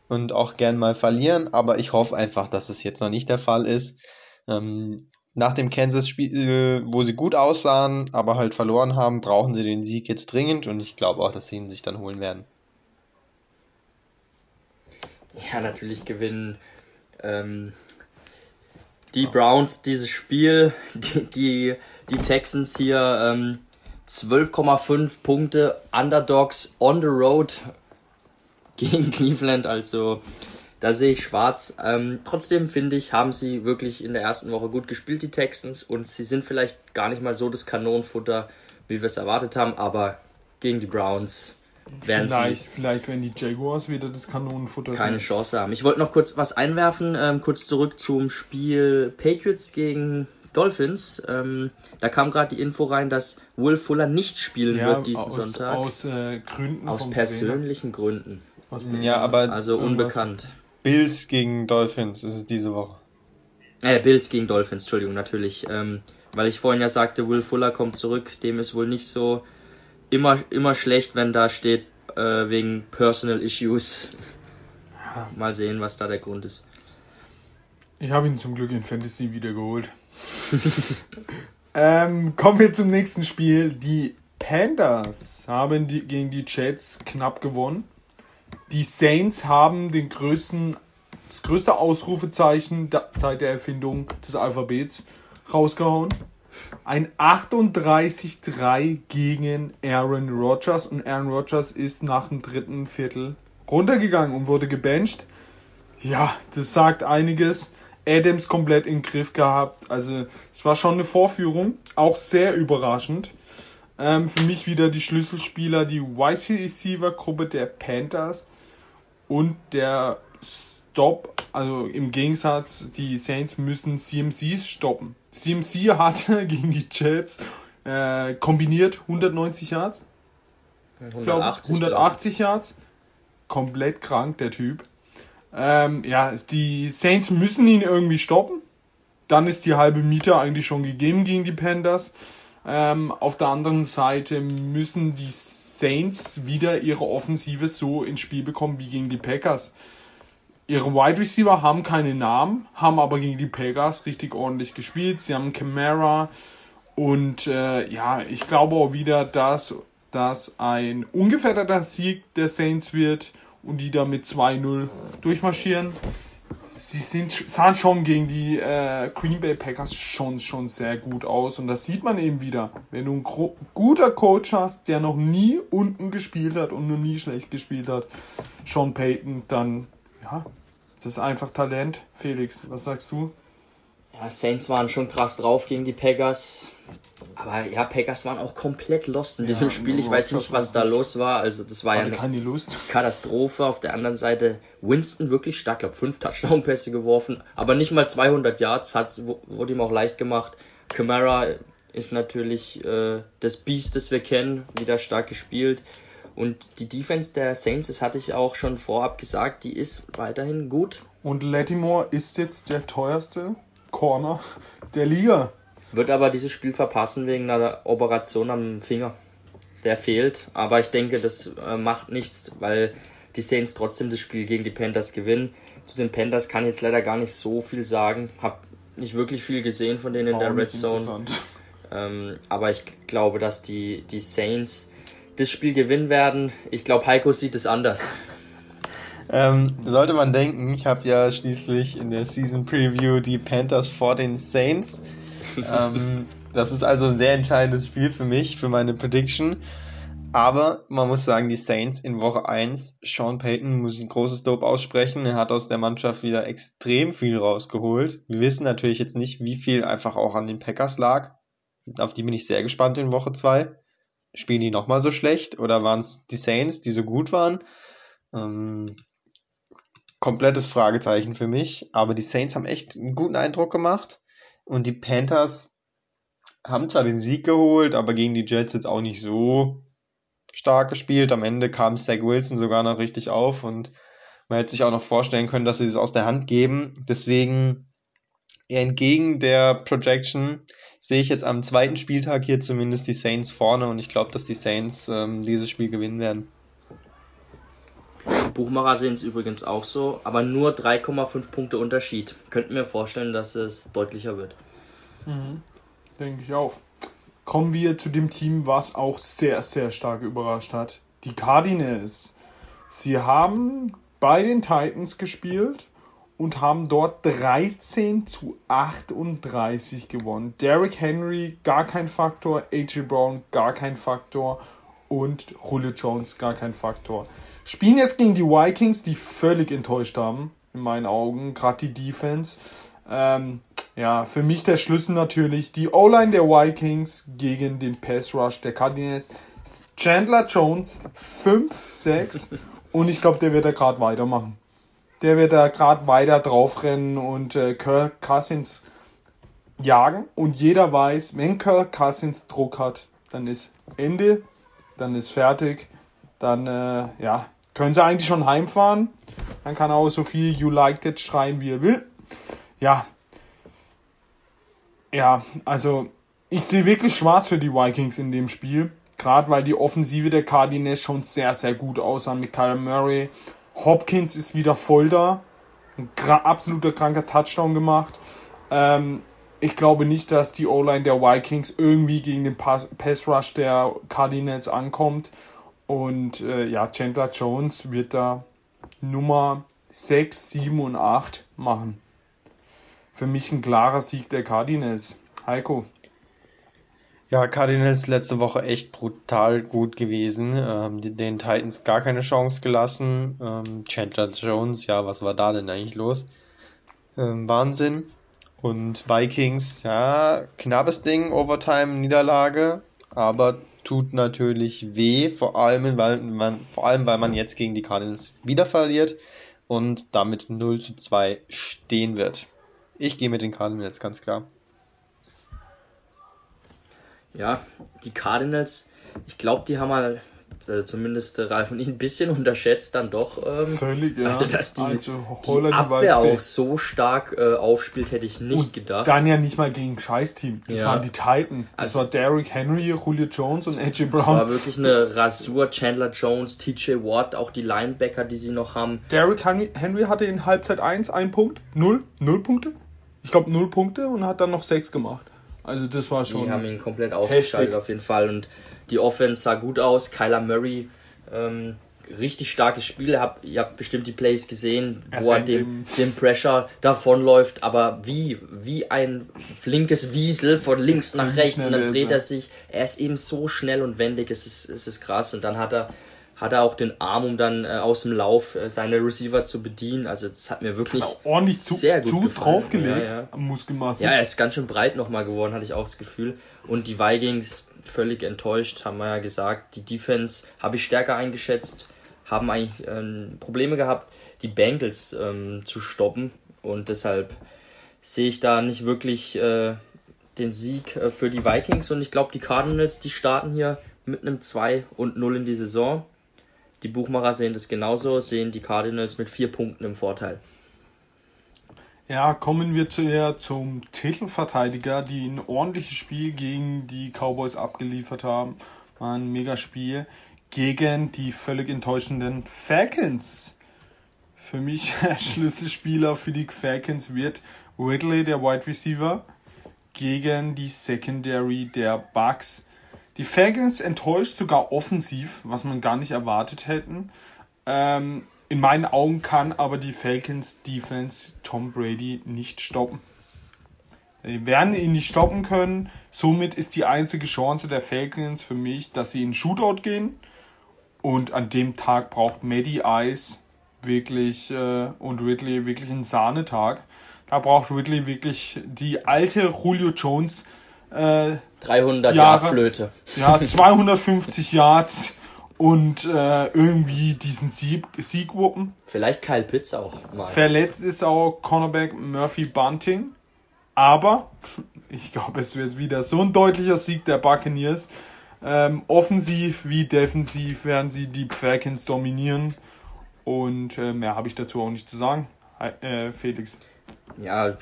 und auch gern mal verlieren. Aber ich hoffe einfach, dass es jetzt noch nicht der Fall ist. Ähm, nach dem Kansas-Spiel, wo sie gut aussahen, aber halt verloren haben, brauchen sie den Sieg jetzt dringend und ich glaube auch, dass sie ihn sich dann holen werden ja, natürlich gewinnen ähm, die Browns dieses Spiel, die, die, die Texans hier ähm, 12,5 Punkte Underdogs on the road gegen Cleveland, also da sehe ich schwarz. Ähm, trotzdem finde ich, haben sie wirklich in der ersten Woche gut gespielt, die Texans, und sie sind vielleicht gar nicht mal so das Kanonenfutter, wie wir es erwartet haben, aber gegen die Browns werden vielleicht, sie vielleicht werden die Jaguars wieder das Kanonenfutter keine. Chance haben. Ich wollte noch kurz was einwerfen, ähm, kurz zurück zum Spiel Patriots gegen Dolphins. Ähm, da kam gerade die Info rein, dass Will Fuller nicht spielen Ja, wird diesen aus, Sonntag. aus äh, Gründen aus vom persönlichen Gründen. Trainer. Aus Ja, aber Also unbekannt. Bills gegen Dolphins ist es diese Woche. Äh, Bills gegen Dolphins, Entschuldigung, natürlich. Ähm, weil ich vorhin ja sagte, Will Fuller kommt zurück. Dem ist wohl nicht so immer, immer schlecht, wenn da steht, äh, wegen Personal Issues. Mal sehen, was da der Grund ist. Ich habe ihn zum Glück in Fantasy wieder geholt. ähm, kommen wir zum nächsten Spiel. Die Panthers haben die, gegen die Jets knapp gewonnen. Die Saints haben den größten, das größte Ausrufezeichen seit der Erfindung des Alphabets rausgehauen. Ein 38-3 gegen Aaron Rodgers und Aaron Rodgers ist nach dem dritten Viertel runtergegangen und wurde gebencht. Ja, das sagt einiges. Adams komplett im Griff gehabt. Also es war schon eine Vorführung, auch sehr überraschend. Ähm, für mich wieder die Schlüsselspieler, die Wide Receiver Gruppe der Panthers und der Stop, also im Gegensatz, die Saints müssen CMCs stoppen. CMC hatte gegen die Jets äh, kombiniert 190 Yards, glaube ich, 180. 180 Yards. Komplett krank, der Typ. Ähm, ja, die Saints müssen ihn irgendwie stoppen. Dann ist die halbe Miete eigentlich schon gegeben gegen die Panthers. Ähm, auf der anderen Seite müssen die Saints wieder ihre Offensive so ins Spiel bekommen wie gegen die Packers. Ihre Wide Receiver haben keine Namen, haben aber gegen die Packers richtig ordentlich gespielt. Sie haben Camara und äh, ja, ich glaube auch wieder, dass das ein ungefährdeter Sieg der Saints wird und die da mit 2-0 durchmarschieren. Sie sind, sahen schon gegen die äh, Green Bay Packers schon, schon sehr gut aus. Und das sieht man eben wieder. Wenn du ein gro- guter Coach hast, der noch nie unten gespielt hat und noch nie schlecht gespielt hat, Sean Payton, dann, ja, das ist einfach Talent. Felix, was sagst du? Ja, Saints waren schon krass drauf gegen die Packers. Aber ja, Packers waren auch komplett lost in diesem Ja, Spiel. Ich weiß nicht, was da los war. Also das war ja eine. Katastrophe. Auf der anderen Seite Winston wirklich stark. Ich glaube, fünf Touchdown-Pässe geworfen. Aber nicht mal 200 Yards. Hat, wurde ihm auch leicht gemacht. Camara ist natürlich äh, das Biest, das wir kennen. Wieder stark gespielt. Und die Defense der Saints, das hatte ich auch schon vorab gesagt, die ist weiterhin gut. Und Lattimore ist jetzt der teuerste Corner der Liga. Wird aber dieses Spiel verpassen wegen einer Operation am Finger. Der fehlt, aber ich denke, das äh, macht nichts, weil die Saints trotzdem das Spiel gegen die Panthers gewinnen. Zu den Panthers kann ich jetzt leider gar nicht so viel sagen. Hab nicht wirklich viel gesehen von denen in der Red Zone. Ähm, aber ich glaube, dass die, die Saints das Spiel gewinnen werden. Ich glaube, Heiko sieht es anders. Ähm, sollte man denken, ich habe ja schließlich in der Season Preview die Panthers vor den Saints. ähm, das ist also ein sehr entscheidendes Spiel für mich, für meine Prediction. Aber man muss sagen, die Saints in Woche 1, Sean Payton muss ein großes Dope aussprechen. Er hat aus der Mannschaft wieder extrem viel rausgeholt. Wir wissen natürlich jetzt nicht, wie viel einfach auch an den Packers lag. Auf die bin ich sehr gespannt in Woche 2. Spielen die nochmal so schlecht oder waren es die Saints, die so gut waren? Ähm, komplettes Fragezeichen für mich. Aber die Saints haben echt einen guten Eindruck gemacht. Und die Panthers haben zwar den Sieg geholt, aber gegen die Jets jetzt auch nicht so stark gespielt. Am Ende kam Zach Wilson sogar noch richtig auf und man hätte sich auch noch vorstellen können, dass sie es aus der Hand geben. Deswegen entgegen der Projection sehe ich jetzt am zweiten Spieltag hier zumindest die Saints vorne und ich glaube, dass die Saints ähm, dieses Spiel gewinnen werden. Buchmacher sehen es übrigens auch so, aber nur 3,5 Punkte Unterschied. Könnten mir vorstellen, dass es deutlicher wird. Mhm. Denke ich auch. Kommen wir zu dem Team, was auch sehr, sehr stark überrascht hat. Die Cardinals. Sie haben bei den Titans gespielt und haben dort 13 zu 38 gewonnen. Derrick Henry gar kein Faktor, AJ Brown gar kein Faktor und Julio Jones gar kein Faktor. Spielen jetzt gegen die Vikings, die völlig enttäuscht haben, in meinen Augen, gerade die Defense. Ähm, ja, für mich der Schlüssel natürlich die O-Line der Vikings gegen den Pass Rush der Cardinals. Chandler Jones 5, 6 und ich glaube, der wird da gerade weitermachen. Der wird da gerade weiter draufrennen und äh, Kirk Cousins jagen und jeder weiß, wenn Kirk Cousins Druck hat, dann ist Ende, dann ist fertig, dann äh, ja, können sie eigentlich schon heimfahren. Dann kann er auch so viel You Like It schreien, wie er will. Ja. Ja, also ich sehe wirklich schwarz für die Vikings in dem Spiel. Gerade weil die Offensive der Cardinals schon sehr, sehr gut aussah mit Kyler Murray. Hopkins ist wieder voll da. Ein absoluter kranker Touchdown gemacht. Ähm, ich glaube nicht, dass die O-Line der Vikings irgendwie gegen den Pass, Rush der Cardinals ankommt. Und äh, ja, Chandler Jones wird da Nummer 6, 7 und 8 machen. Für mich ein klarer Sieg der Cardinals. Heiko. Ja, Cardinals letzte Woche echt brutal gut gewesen. Ähm, den Titans gar keine Chance gelassen. Ähm, Chandler Jones, ja, was war da denn eigentlich los? Ähm, Wahnsinn. Und Vikings, ja, knappes Ding, Overtime-Niederlage, aber tut natürlich weh, vor allem, weil man, vor allem, weil man jetzt gegen die Cardinals wieder verliert und damit 0 zu 2 stehen wird. Ich gehe mit den Cardinals ganz klar. Ja, die Cardinals, ich glaube, die haben mal äh, zumindest äh, Ralf und ich ein bisschen unterschätzt dann doch. Ähm, Völlig, ja. Also, dass die, also, die Abwehr auch so stark äh, aufspielt, hätte ich nicht und gedacht. Dann ja nicht mal gegen ein Scheißteam. Das ja. waren die Titans. Das also, war Derrick Henry, Julio Jones und AJ Brown. Das war wirklich eine Rasur. Chandler Jones, TJ Watt, auch die Linebacker, die sie noch haben. Derrick Henry, Henry hatte in Halbzeit 1 einen Punkt, 0, 0 Punkte. Ich glaube 0 Punkte und hat dann noch 6 gemacht. Also das war schon. Die haben ihn komplett ausgeschaltet heftig. auf jeden Fall und die Offense sah gut aus. Kyler Murray, ähm, richtig starkes Spiel. Ihr habt, ihr habt bestimmt die Plays gesehen, wo er, er dem, dem Pressure davonläuft, aber wie, wie ein flinkes Wiesel von links nach rechts und dann dreht er sich. Er ist eben so schnell und wendig, es ist, es ist krass. Und dann hat er hat er auch den Arm, um dann äh, aus dem Lauf äh, seine Receiver zu bedienen. Also das hat mir wirklich ordentlich zu, sehr gut zu gefallen. draufgelegt ja, ja. am Muskelmasse. Ja, er ist ganz schön breit nochmal geworden, hatte ich auch das Gefühl. Und die Vikings völlig enttäuscht, haben wir ja gesagt. Die Defense habe ich stärker eingeschätzt, haben eigentlich äh, Probleme gehabt, die Bengals ähm, zu stoppen. Und deshalb sehe ich da nicht wirklich äh, den Sieg äh, für die Vikings. Und ich glaube, die Cardinals, die starten hier mit einem 2 und 0 in die Saison. Die Buchmacher sehen das genauso, sehen die Cardinals mit vier Punkten im Vorteil. Ja, kommen wir zuerst zum Titelverteidiger, die ein ordentliches Spiel gegen die Cowboys abgeliefert haben. War ein Megaspiel gegen die völlig enttäuschenden Falcons. Für mich Schlüsselspieler für die Falcons wird Ridley, der Wide Receiver, gegen die Secondary der Bucks. Die Falcons enttäuscht sogar offensiv, was man gar nicht erwartet hätten. Ähm, in meinen Augen kann aber die Falcons Defense Tom Brady nicht stoppen. Sie werden ihn nicht stoppen können. Somit ist die einzige Chance der Falcons für mich, dass sie in Shootout gehen. Und an dem Tag braucht Maddie Ice wirklich äh, und Ridley wirklich einen Sahnetag. Da braucht Ridley wirklich die alte Julio Jones äh, 300 Jahre, Yard Flöte. Ja, 250 Yards und äh, irgendwie diesen Sieg, Sieg wuppen. Vielleicht Kyle Pitts auch mal. Verletzt ist auch Cornerback Murphy Bunting. Aber ich glaube, es wird wieder so ein deutlicher Sieg der Buccaneers. Ähm, offensiv wie defensiv werden sie die Falcons dominieren. Und äh, mehr habe ich dazu auch nicht zu sagen. Äh, Felix ja,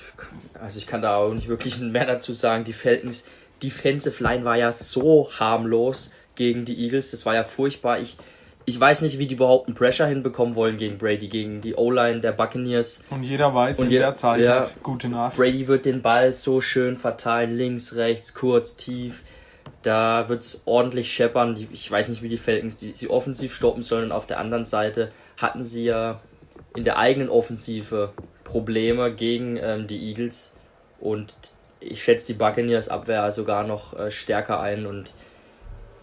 also ich kann da auch nicht wirklich mehr dazu sagen. Die Falcons Defensive Line war ja so harmlos gegen die Eagles. Das war ja furchtbar. Ich, ich weiß nicht, wie die überhaupt einen Pressure hinbekommen wollen gegen Brady, gegen die O-Line der Buccaneers. Und jeder weiß, und in der Zeit ja, hat. Gute Nacht. Brady wird den Ball so schön verteilen, links, rechts, kurz, tief. Da wird es ordentlich scheppern. Ich weiß nicht, wie die Falcons die, sie offensiv stoppen sollen. Und auf der anderen Seite hatten sie ja in der eigenen Offensive Probleme gegen ähm, die Eagles und ich schätze die Buccaneers Abwehr sogar noch äh, stärker ein und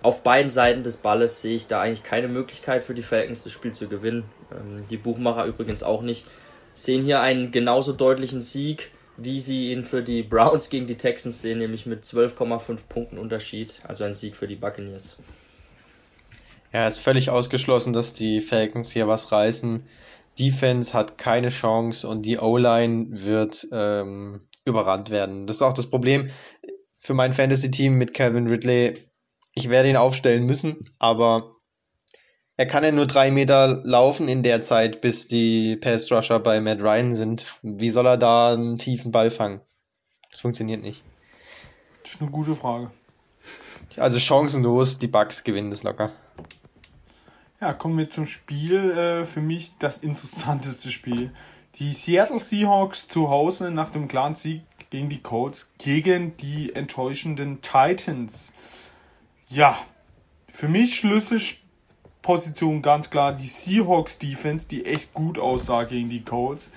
auf beiden Seiten des Balles sehe ich da eigentlich keine Möglichkeit für die Falcons das Spiel zu gewinnen. Ähm, die Buchmacher übrigens auch nicht. Sehen hier einen genauso deutlichen Sieg, wie sie ihn für die Browns gegen die Texans sehen, nämlich mit 12,5 Punkten Unterschied, also ein Sieg für die Buccaneers. Ja, ist völlig ausgeschlossen, dass die Falcons hier was reißen. Defense hat keine Chance und die O-Line wird ähm, überrannt werden. Das ist auch das Problem für mein Fantasy-Team mit Calvin Ridley. Ich werde ihn aufstellen müssen, aber er kann ja nur drei Meter laufen in der Zeit, bis die Pass-Rusher bei Matt Ryan sind. Wie soll er da einen tiefen Ball fangen? Das funktioniert nicht. Das ist eine gute Frage. Also chancenlos, die Bucks gewinnen das locker. Ja, kommen wir zum Spiel. Äh, für mich das interessanteste Spiel. Die Seattle Seahawks zu Hause nach dem klaren Sieg gegen die Colts gegen die enttäuschenden Titans. Ja, für mich Schlüsselposition ganz klar die Seahawks Defense, die echt gut aussah gegen die Colts,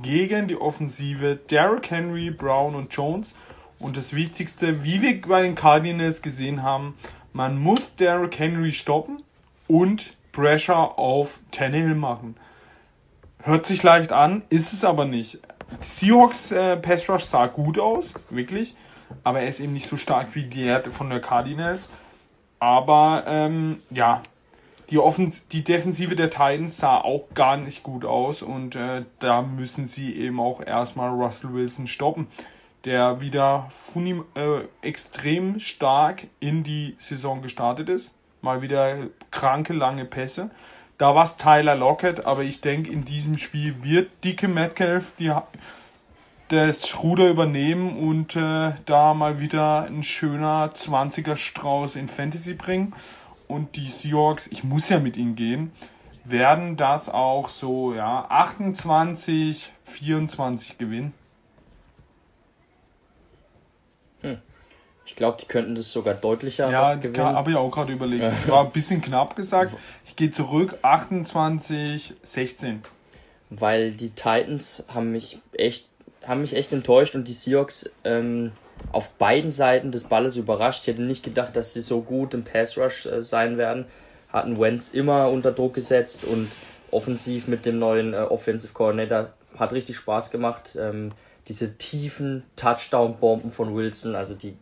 gegen die Offensive Derrick Henry, Brown und Jones. Und das Wichtigste, wie wir bei den Cardinals gesehen haben, man muss Derrick Henry stoppen und Pressure auf Tannehill machen. Hört sich leicht an, ist es aber nicht. Seahawks äh, Pass Rush sah gut aus, wirklich, aber er ist eben nicht so stark wie der von der Cardinals. Aber ähm, ja, die, Offens die Defensive der Titans sah auch gar nicht gut aus und äh, da müssen sie eben auch erstmal Russell Wilson stoppen, der wieder äh, extrem stark in die Saison gestartet ist mal wieder kranke lange Pässe. Da war es Tyler Lockett, aber ich denke, in diesem Spiel wird Dicke Metcalf die, das Ruder übernehmen und äh, da mal wieder ein schöner 20er Strauß in Fantasy bringen. Und die Seahawks, ich muss ja mit ihnen gehen, werden das auch so ja 28, 24 gewinnen. Ich glaube, die könnten das sogar deutlicher ja, gewinnen. Ja, habe ich auch gerade überlegt. War ein bisschen knapp gesagt. Ich gehe zurück, 28, 16. Weil die Titans haben mich echt, haben mich echt enttäuscht und die Seahawks ähm, auf beiden Seiten des Balles überrascht. Ich hätte nicht gedacht, dass sie so gut im Pass Rush äh, sein werden. Hatten Wentz immer unter Druck gesetzt und offensiv mit dem neuen äh, Offensive Coordinator hat richtig Spaß gemacht. Ähm, diese tiefen Touchdown-Bomben von Wilson, also die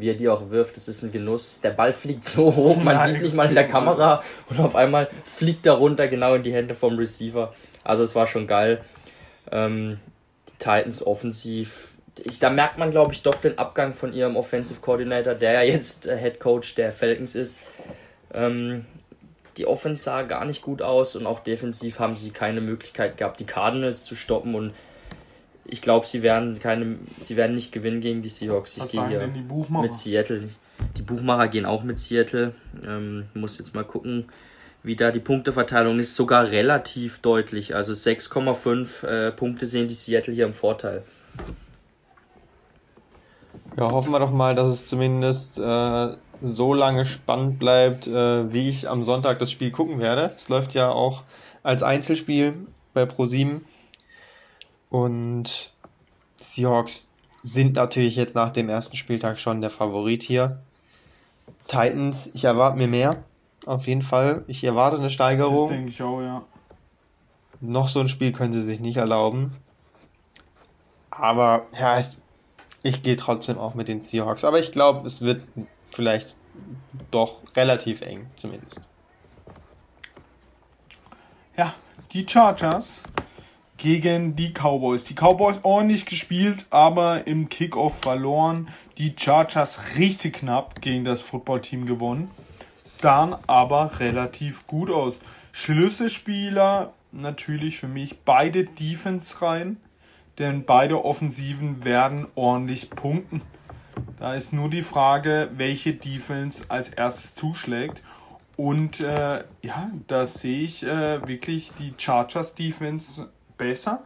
wie er die auch wirft, das ist ein Genuss. Der Ball fliegt so hoch, man ja, sieht nicht mal in der Kamera und auf einmal fliegt er runter genau in die Hände vom Receiver. Also es war schon geil. Ähm, die Titans offensiv, ich, da merkt man glaube ich doch den Abgang von ihrem Offensive Coordinator, der ja jetzt äh, Head Coach der Falcons ist. Ähm, die Offense sah gar nicht gut aus und auch defensiv haben sie keine Möglichkeit gehabt, die Cardinals zu stoppen und ich glaube, sie werden keine, sie werden nicht gewinnen gegen die Seahawks. Ich gehe hier mit Seattle. Die Buchmacher gehen auch mit Seattle. Ähm, muss jetzt mal gucken, wie da die Punkteverteilung ist. Sogar relativ deutlich. Also 6,5 äh, Punkte sehen die Seattle hier im Vorteil. Ja, hoffen wir doch mal, dass es zumindest äh, so lange spannend bleibt, äh, wie ich am Sonntag das Spiel gucken werde. Es läuft ja auch als Einzelspiel bei Pro7. Und Seahawks sind natürlich jetzt nach dem ersten Spieltag schon der Favorit hier. Titans, ich erwarte mir mehr. Auf jeden Fall. Ich erwarte eine Steigerung. Das denke ich auch, ja. Noch so ein Spiel können sie sich nicht erlauben. Aber ja, ich gehe trotzdem auch mit den Seahawks. Aber ich glaube, es wird vielleicht doch relativ eng, zumindest. Ja, die Chargers gegen die Cowboys. Die Cowboys ordentlich gespielt, aber im Kickoff verloren. Die Chargers richtig knapp gegen das Footballteam gewonnen. Sahen aber relativ gut aus. Schlüsselspieler natürlich für mich beide Defense rein, denn beide Offensiven werden ordentlich punkten. Da ist nur die Frage, welche Defense als erstes zuschlägt. Und äh, ja, da sehe ich äh, wirklich die Chargers Defense besser.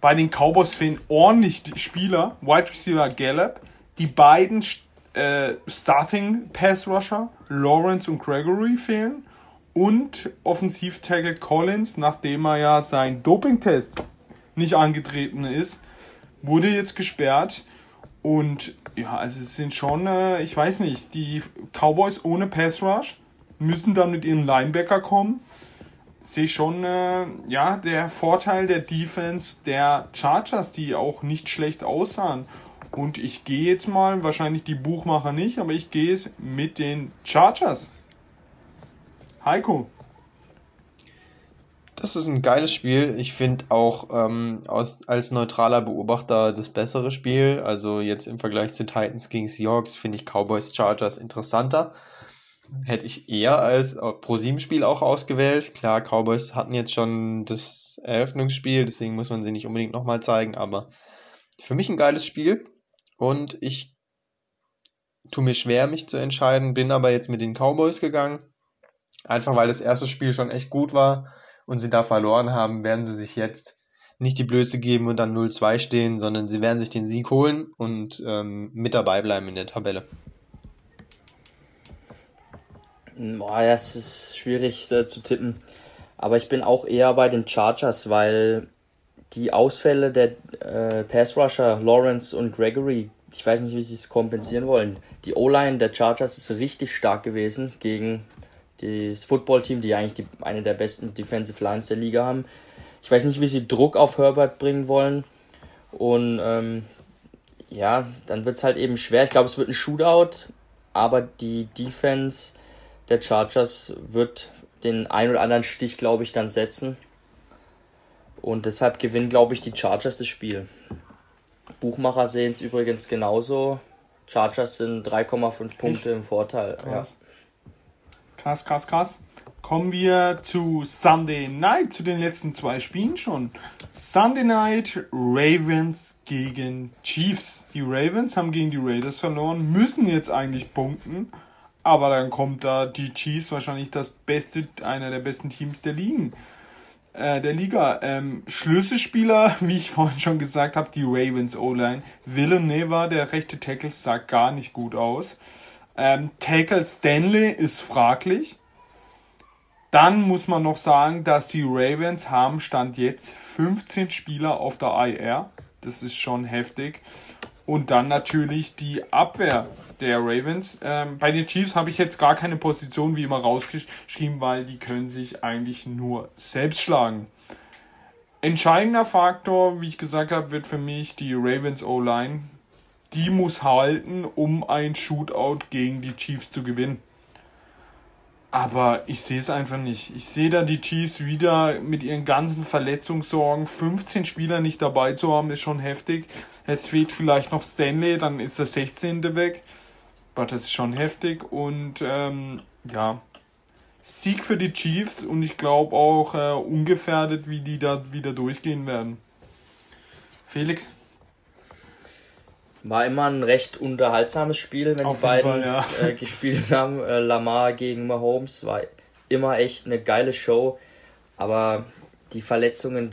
Bei den Cowboys fehlen ordentlich Spieler. Wide Receiver Gallup, die beiden äh, Starting Pass Rusher, Lawrence und Gregory fehlen. Und Offensiv Tackle Collins, nachdem er ja sein Doping-Test nicht angetreten ist, wurde jetzt gesperrt. Und ja, also es sind schon, äh, ich weiß nicht, die Cowboys ohne Pass Rush müssen dann mit ihrem Linebacker kommen sehe schon äh, ja der Vorteil der Defense der Chargers, die auch nicht schlecht aussahen. Und ich gehe jetzt mal, wahrscheinlich die Buchmacher nicht, aber ich gehe es mit den Chargers. Heiko. Das ist ein geiles Spiel. Ich finde auch ähm, aus, als neutraler Beobachter das bessere Spiel. Also jetzt im Vergleich zu Titans gegen Seahawks finde ich Cowboys Chargers interessanter. Hätte ich eher als Pro-7-Spiel auch ausgewählt. Klar, Cowboys hatten jetzt schon das Eröffnungsspiel, deswegen muss man sie nicht unbedingt nochmal zeigen, aber für mich ein geiles Spiel. Und ich tue mir schwer, mich zu entscheiden, bin aber jetzt mit den Cowboys gegangen. Einfach weil das erste Spiel schon echt gut war und sie da verloren haben, werden sie sich jetzt nicht die Blöße geben und dann 0-2 stehen, sondern sie werden sich den Sieg holen und ähm, mit dabei bleiben in der Tabelle. Boah, das ist schwierig äh, zu tippen. Aber ich bin auch eher bei den Chargers, weil die Ausfälle der äh, Pass Rusher Lawrence und Gregory, ich weiß nicht, wie sie es kompensieren wollen. Die O-Line der Chargers ist richtig stark gewesen gegen das Football-Team, die eigentlich die, eine der besten Defensive Lines der Liga haben. Ich weiß nicht, wie sie Druck auf Herbert bringen wollen. Und ähm, ja, dann wird es halt eben schwer. Ich glaube, es wird ein Shootout, aber die Defense der Chargers wird den ein oder anderen Stich, glaube ich, dann setzen. Und deshalb gewinnen, glaube ich, die Chargers das Spiel. Buchmacher sehen es übrigens genauso. Chargers sind 3,5 Punkte im Vorteil. Ja. Krass, krass, krass. Kommen wir zu Sunday Night, zu den letzten zwei Spielen schon. Sunday Night Ravens gegen Chiefs. Die Ravens haben gegen die Raiders verloren, müssen jetzt eigentlich punkten. Aber dann kommt da die Chiefs, wahrscheinlich das beste, einer der besten Teams der Ligen. Äh, der Liga. Ähm, Schlüsselspieler, wie ich vorhin schon gesagt habe, die Ravens O-Line. Villanueva, der rechte Tackle, sah gar nicht gut aus. Ähm, Tackle Stanley ist fraglich. Dann muss man noch sagen, dass die Ravens haben Stand jetzt 15 Spieler auf der IR. Das ist schon heftig. Und dann natürlich die Abwehr der Ravens. Ähm, bei den Chiefs habe ich jetzt gar keine Position wie immer rausgeschrieben, weil die können sich eigentlich nur selbst schlagen. Entscheidender Faktor, wie ich gesagt habe, wird für mich die Ravens O-Line die muss halten, um ein Shootout gegen die Chiefs zu gewinnen. Aber ich sehe es einfach nicht. Ich sehe da die Chiefs wieder mit ihren ganzen Verletzungssorgen. 15 Spieler nicht dabei zu haben, ist schon heftig. Jetzt fehlt vielleicht noch Stanley, dann ist der 16. weg. Aber das ist schon heftig. Und ähm, ja, Sieg für die Chiefs und ich glaube auch äh, ungefährdet, wie die da wieder durchgehen werden. Felix? War immer ein recht unterhaltsames Spiel, wenn Auf die beiden Fall, ja. äh, gespielt haben. Äh, Lamar gegen Mahomes war immer echt eine geile Show. Aber die Verletzungen,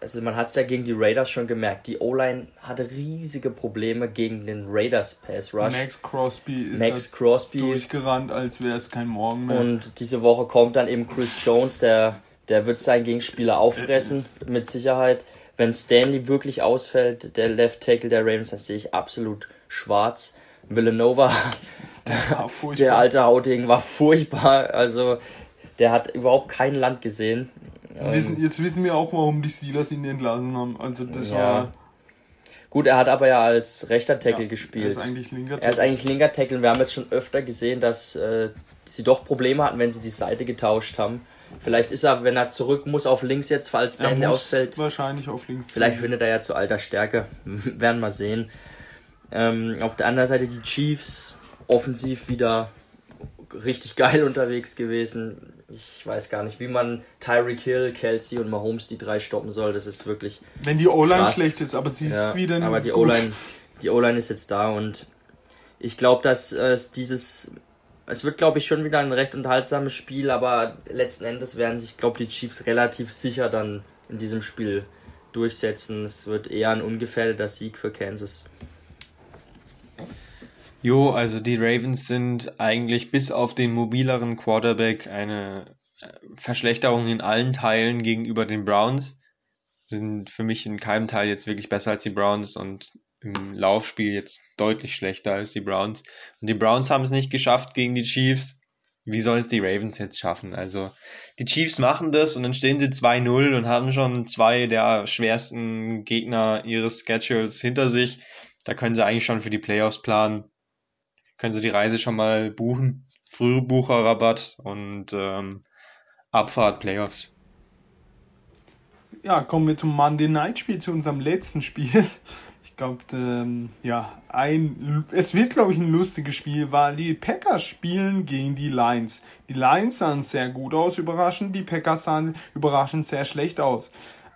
also man hat es ja gegen die Raiders schon gemerkt. Die O-Line hatte riesige Probleme gegen den Raiders Pass Rush. Max Crosby ist Max Crosby durchgerannt, als wäre es kein Morgen mehr. Und diese Woche kommt dann eben Chris Jones, der, der wird seinen Gegenspieler auffressen, mit Sicherheit wenn Stanley wirklich ausfällt, der Left Tackle der Ravens, das sehe ich absolut schwarz. Villanova, der, der alte Hauding war furchtbar. Also der hat überhaupt kein Land gesehen. Wissen, ähm, jetzt wissen wir auch, warum die Steelers ihn entlassen haben. Also das ja. war. Gut, er hat aber ja als rechter Tackle ja, gespielt. Er ist eigentlich linker Tackle. Er ist eigentlich linker Tackle. Wir haben jetzt schon öfter gesehen, dass äh, sie doch Probleme hatten, wenn sie die Seite getauscht haben. Vielleicht ist er, wenn er zurück muss, auf links jetzt, falls Stanley ausfällt. Wahrscheinlich auf links. Vielleicht findet er ja zu alter Stärke. Werden wir sehen. Ähm, auf der anderen Seite die Chiefs, offensiv wieder richtig geil unterwegs gewesen. Ich weiß gar nicht, wie man Tyreek Hill, Kelsey und Mahomes die drei stoppen soll. Das ist wirklich. Wenn die O-Line schlecht ist, aber sie ja, ist wieder Aber die O-Line, die O-Line ist jetzt da und ich glaube, dass es dieses es wird, glaube ich, schon wieder ein recht unterhaltsames Spiel, aber letzten Endes werden sich, glaube ich, die Chiefs relativ sicher dann in diesem Spiel durchsetzen. Es wird eher ein ungefährdeter Sieg für Kansas. Jo, also die Ravens sind eigentlich bis auf den mobileren Quarterback eine äh, Verschlechterung in allen Teilen gegenüber den Browns. Sind für mich in keinem Teil jetzt wirklich besser als die Browns und im Laufspiel jetzt deutlich schlechter als die Browns. Und die Browns haben es nicht geschafft gegen die Chiefs. Wie sollen es die Ravens jetzt schaffen? Also die Chiefs machen das und dann stehen sie 2-0 und haben schon zwei der schwersten Gegner ihres Schedules hinter sich. Da können sie eigentlich schon für die Playoffs planen. Können Sie die Reise schon mal buchen. Frühbucherrabatt und ähm, Abfahrt Playoffs. Ja, kommen wir zum Monday Night Spiel, zu unserem letzten Spiel. Ich glaube, ähm, ja, ein, es wird, glaube ich, ein lustiges Spiel, weil die Packers spielen gegen die Lions. Die Lions sahen sehr gut aus, überraschend. Die Packers sahen überraschend sehr schlecht aus.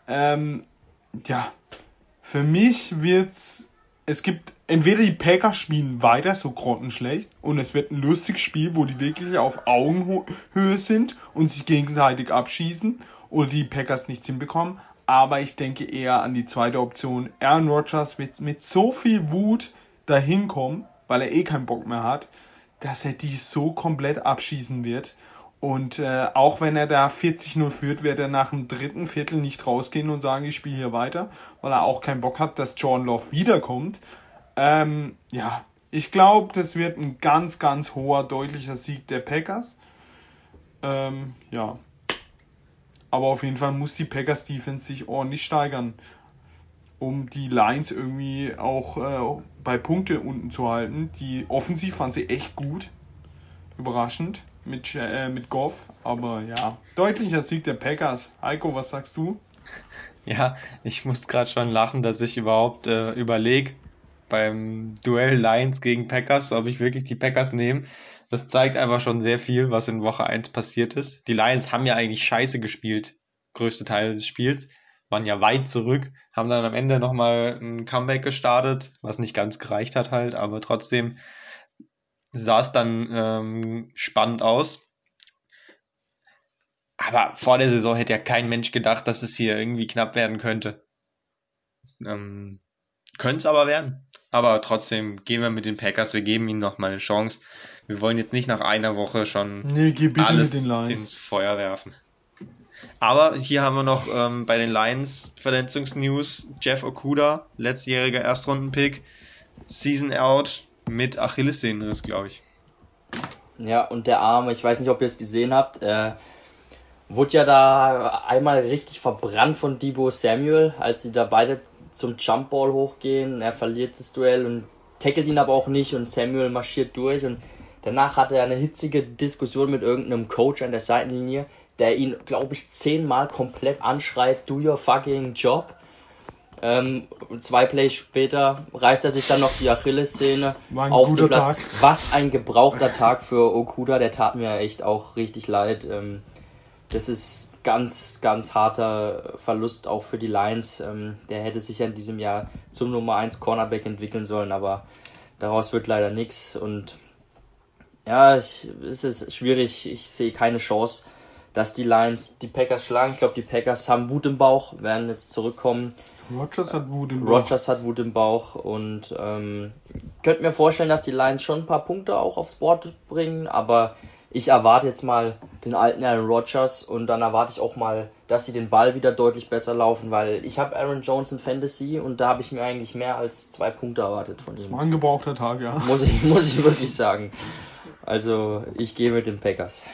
Ähm, ja, für mich wird's, es gibt entweder die Packers spielen weiter so grottenschlecht und es wird ein lustiges Spiel, wo die wirklich auf Augenhöhe sind und sich gegenseitig abschießen oder die Packers nichts hinbekommen. Aber ich denke eher an die zweite Option. Aaron Rodgers wird mit so viel Wut dahin kommen, weil er eh keinen Bock mehr hat, dass er die so komplett abschießen wird. Und äh, auch wenn er da 40-0 führt, wird er nach dem dritten Viertel nicht rausgehen und sagen, ich spiele hier weiter, weil er auch keinen Bock hat, dass John Love wiederkommt. Ähm, ja, ich glaube, das wird ein ganz, ganz hoher, deutlicher Sieg der Packers. Ähm, ja. Aber auf jeden Fall muss die Packers Defense sich ordentlich steigern, um die Lines irgendwie auch äh, bei Punkte unten zu halten. Die Offensiv fand sie echt gut. Überraschend mit, äh, mit Goff. Aber ja, deutlicher Sieg der Packers. Heiko, was sagst du? Ja, ich muss gerade schon lachen, dass ich überhaupt äh, überlege, beim Duell Lions gegen Packers, ob ich wirklich die Packers nehme. Das zeigt einfach schon sehr viel, was in Woche 1 passiert ist. Die Lions haben ja eigentlich scheiße gespielt, größte Teil des Spiels, waren ja weit zurück, haben dann am Ende nochmal ein Comeback gestartet, was nicht ganz gereicht hat halt, aber trotzdem sah es dann ähm, spannend aus. Aber vor der Saison hätte ja kein Mensch gedacht, dass es hier irgendwie knapp werden könnte. Ähm, könnte es aber werden. Aber trotzdem gehen wir mit den Packers, wir geben ihnen noch mal eine Chance. Wir wollen jetzt nicht nach einer Woche schon nee, alles ins Feuer werfen. Aber hier haben wir noch ähm, bei den Lions Verletzungsnews Jeff Okuda, letztjähriger Erstrundenpick, Season out mit Achillessehnenriss, glaube ich. Ja, und der Arme, ich weiß nicht, ob ihr es gesehen habt, äh, wurde ja da einmal richtig verbrannt von Debo Samuel, als sie da beide zum Jumpball hochgehen. Er verliert das Duell und tackelt ihn aber auch nicht und Samuel marschiert durch und danach hat er eine hitzige Diskussion mit irgendeinem Coach an der Seitenlinie, der ihn, glaube ich, zehnmal komplett anschreit, do your fucking job. Ähm, zwei Plays später reißt er sich dann noch die Achillessehne auf den Platz. Tag. Was ein gebrauchter Tag für Okuda, der tat mir echt auch richtig leid. Ähm, das ist ganz, ganz harter Verlust auch für die Lions. Ähm, der hätte sich ja in diesem Jahr zum Nummer 1 Cornerback entwickeln sollen, aber daraus wird leider nichts. Und ja, ich, es ist schwierig. Ich sehe keine Chance, dass die Lions die Packers schlagen. Ich glaube, die Packers haben Wut im Bauch, werden jetzt zurückkommen. Rogers hat Wut im Bauch. Rogers hat Wut im Bauch und ähm, könnte mir vorstellen, dass die Lions schon ein paar Punkte auch aufs Board bringen, aber ich erwarte jetzt mal den alten Aaron Rodgers und dann erwarte ich auch mal, dass sie den Ball wieder deutlich besser laufen, weil ich habe Aaron Jones in Fantasy und da habe ich mir eigentlich mehr als zwei Punkte erwartet von ihm. Das war ein gebrauchter Tag, ja. Muss ich, muss ich wirklich sagen. Also ich gehe mit den Packers.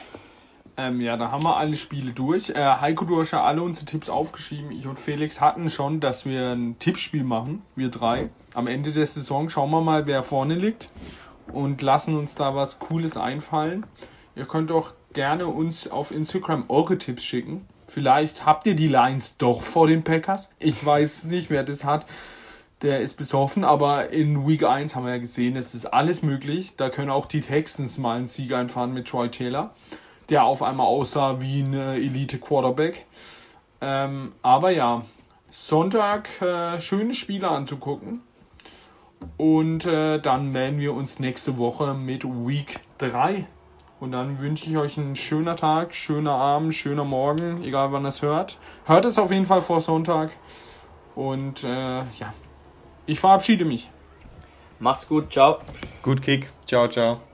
Ähm, ja, da haben wir alle Spiele durch. Äh, Heiko, du hast ja alle unsere Tipps aufgeschrieben. Ich und Felix hatten schon, dass wir ein Tippspiel machen, wir drei. Am Ende der Saison schauen wir mal, wer vorne liegt und lassen uns da was Cooles einfallen. Ihr könnt doch gerne uns auf Instagram eure Tipps schicken. Vielleicht habt ihr die Lines doch vor den Packers. Ich weiß nicht, wer das hat. Der ist besoffen, aber in Week 1 haben wir ja gesehen, es ist alles möglich. Da können auch die Texans mal einen Sieg einfahren mit Troy Taylor, der auf einmal aussah wie ein Elite Quarterback. Ähm, aber ja, Sonntag äh, schöne Spiele anzugucken. Und äh, dann melden wir uns nächste Woche mit Week 3 und dann wünsche ich euch einen schönen Tag, schöner Abend, schöner Morgen, egal wann es hört. Hört es auf jeden Fall vor Sonntag. Und äh, ja, ich verabschiede mich. Macht's gut, ciao. Gut Kick, ciao, ciao.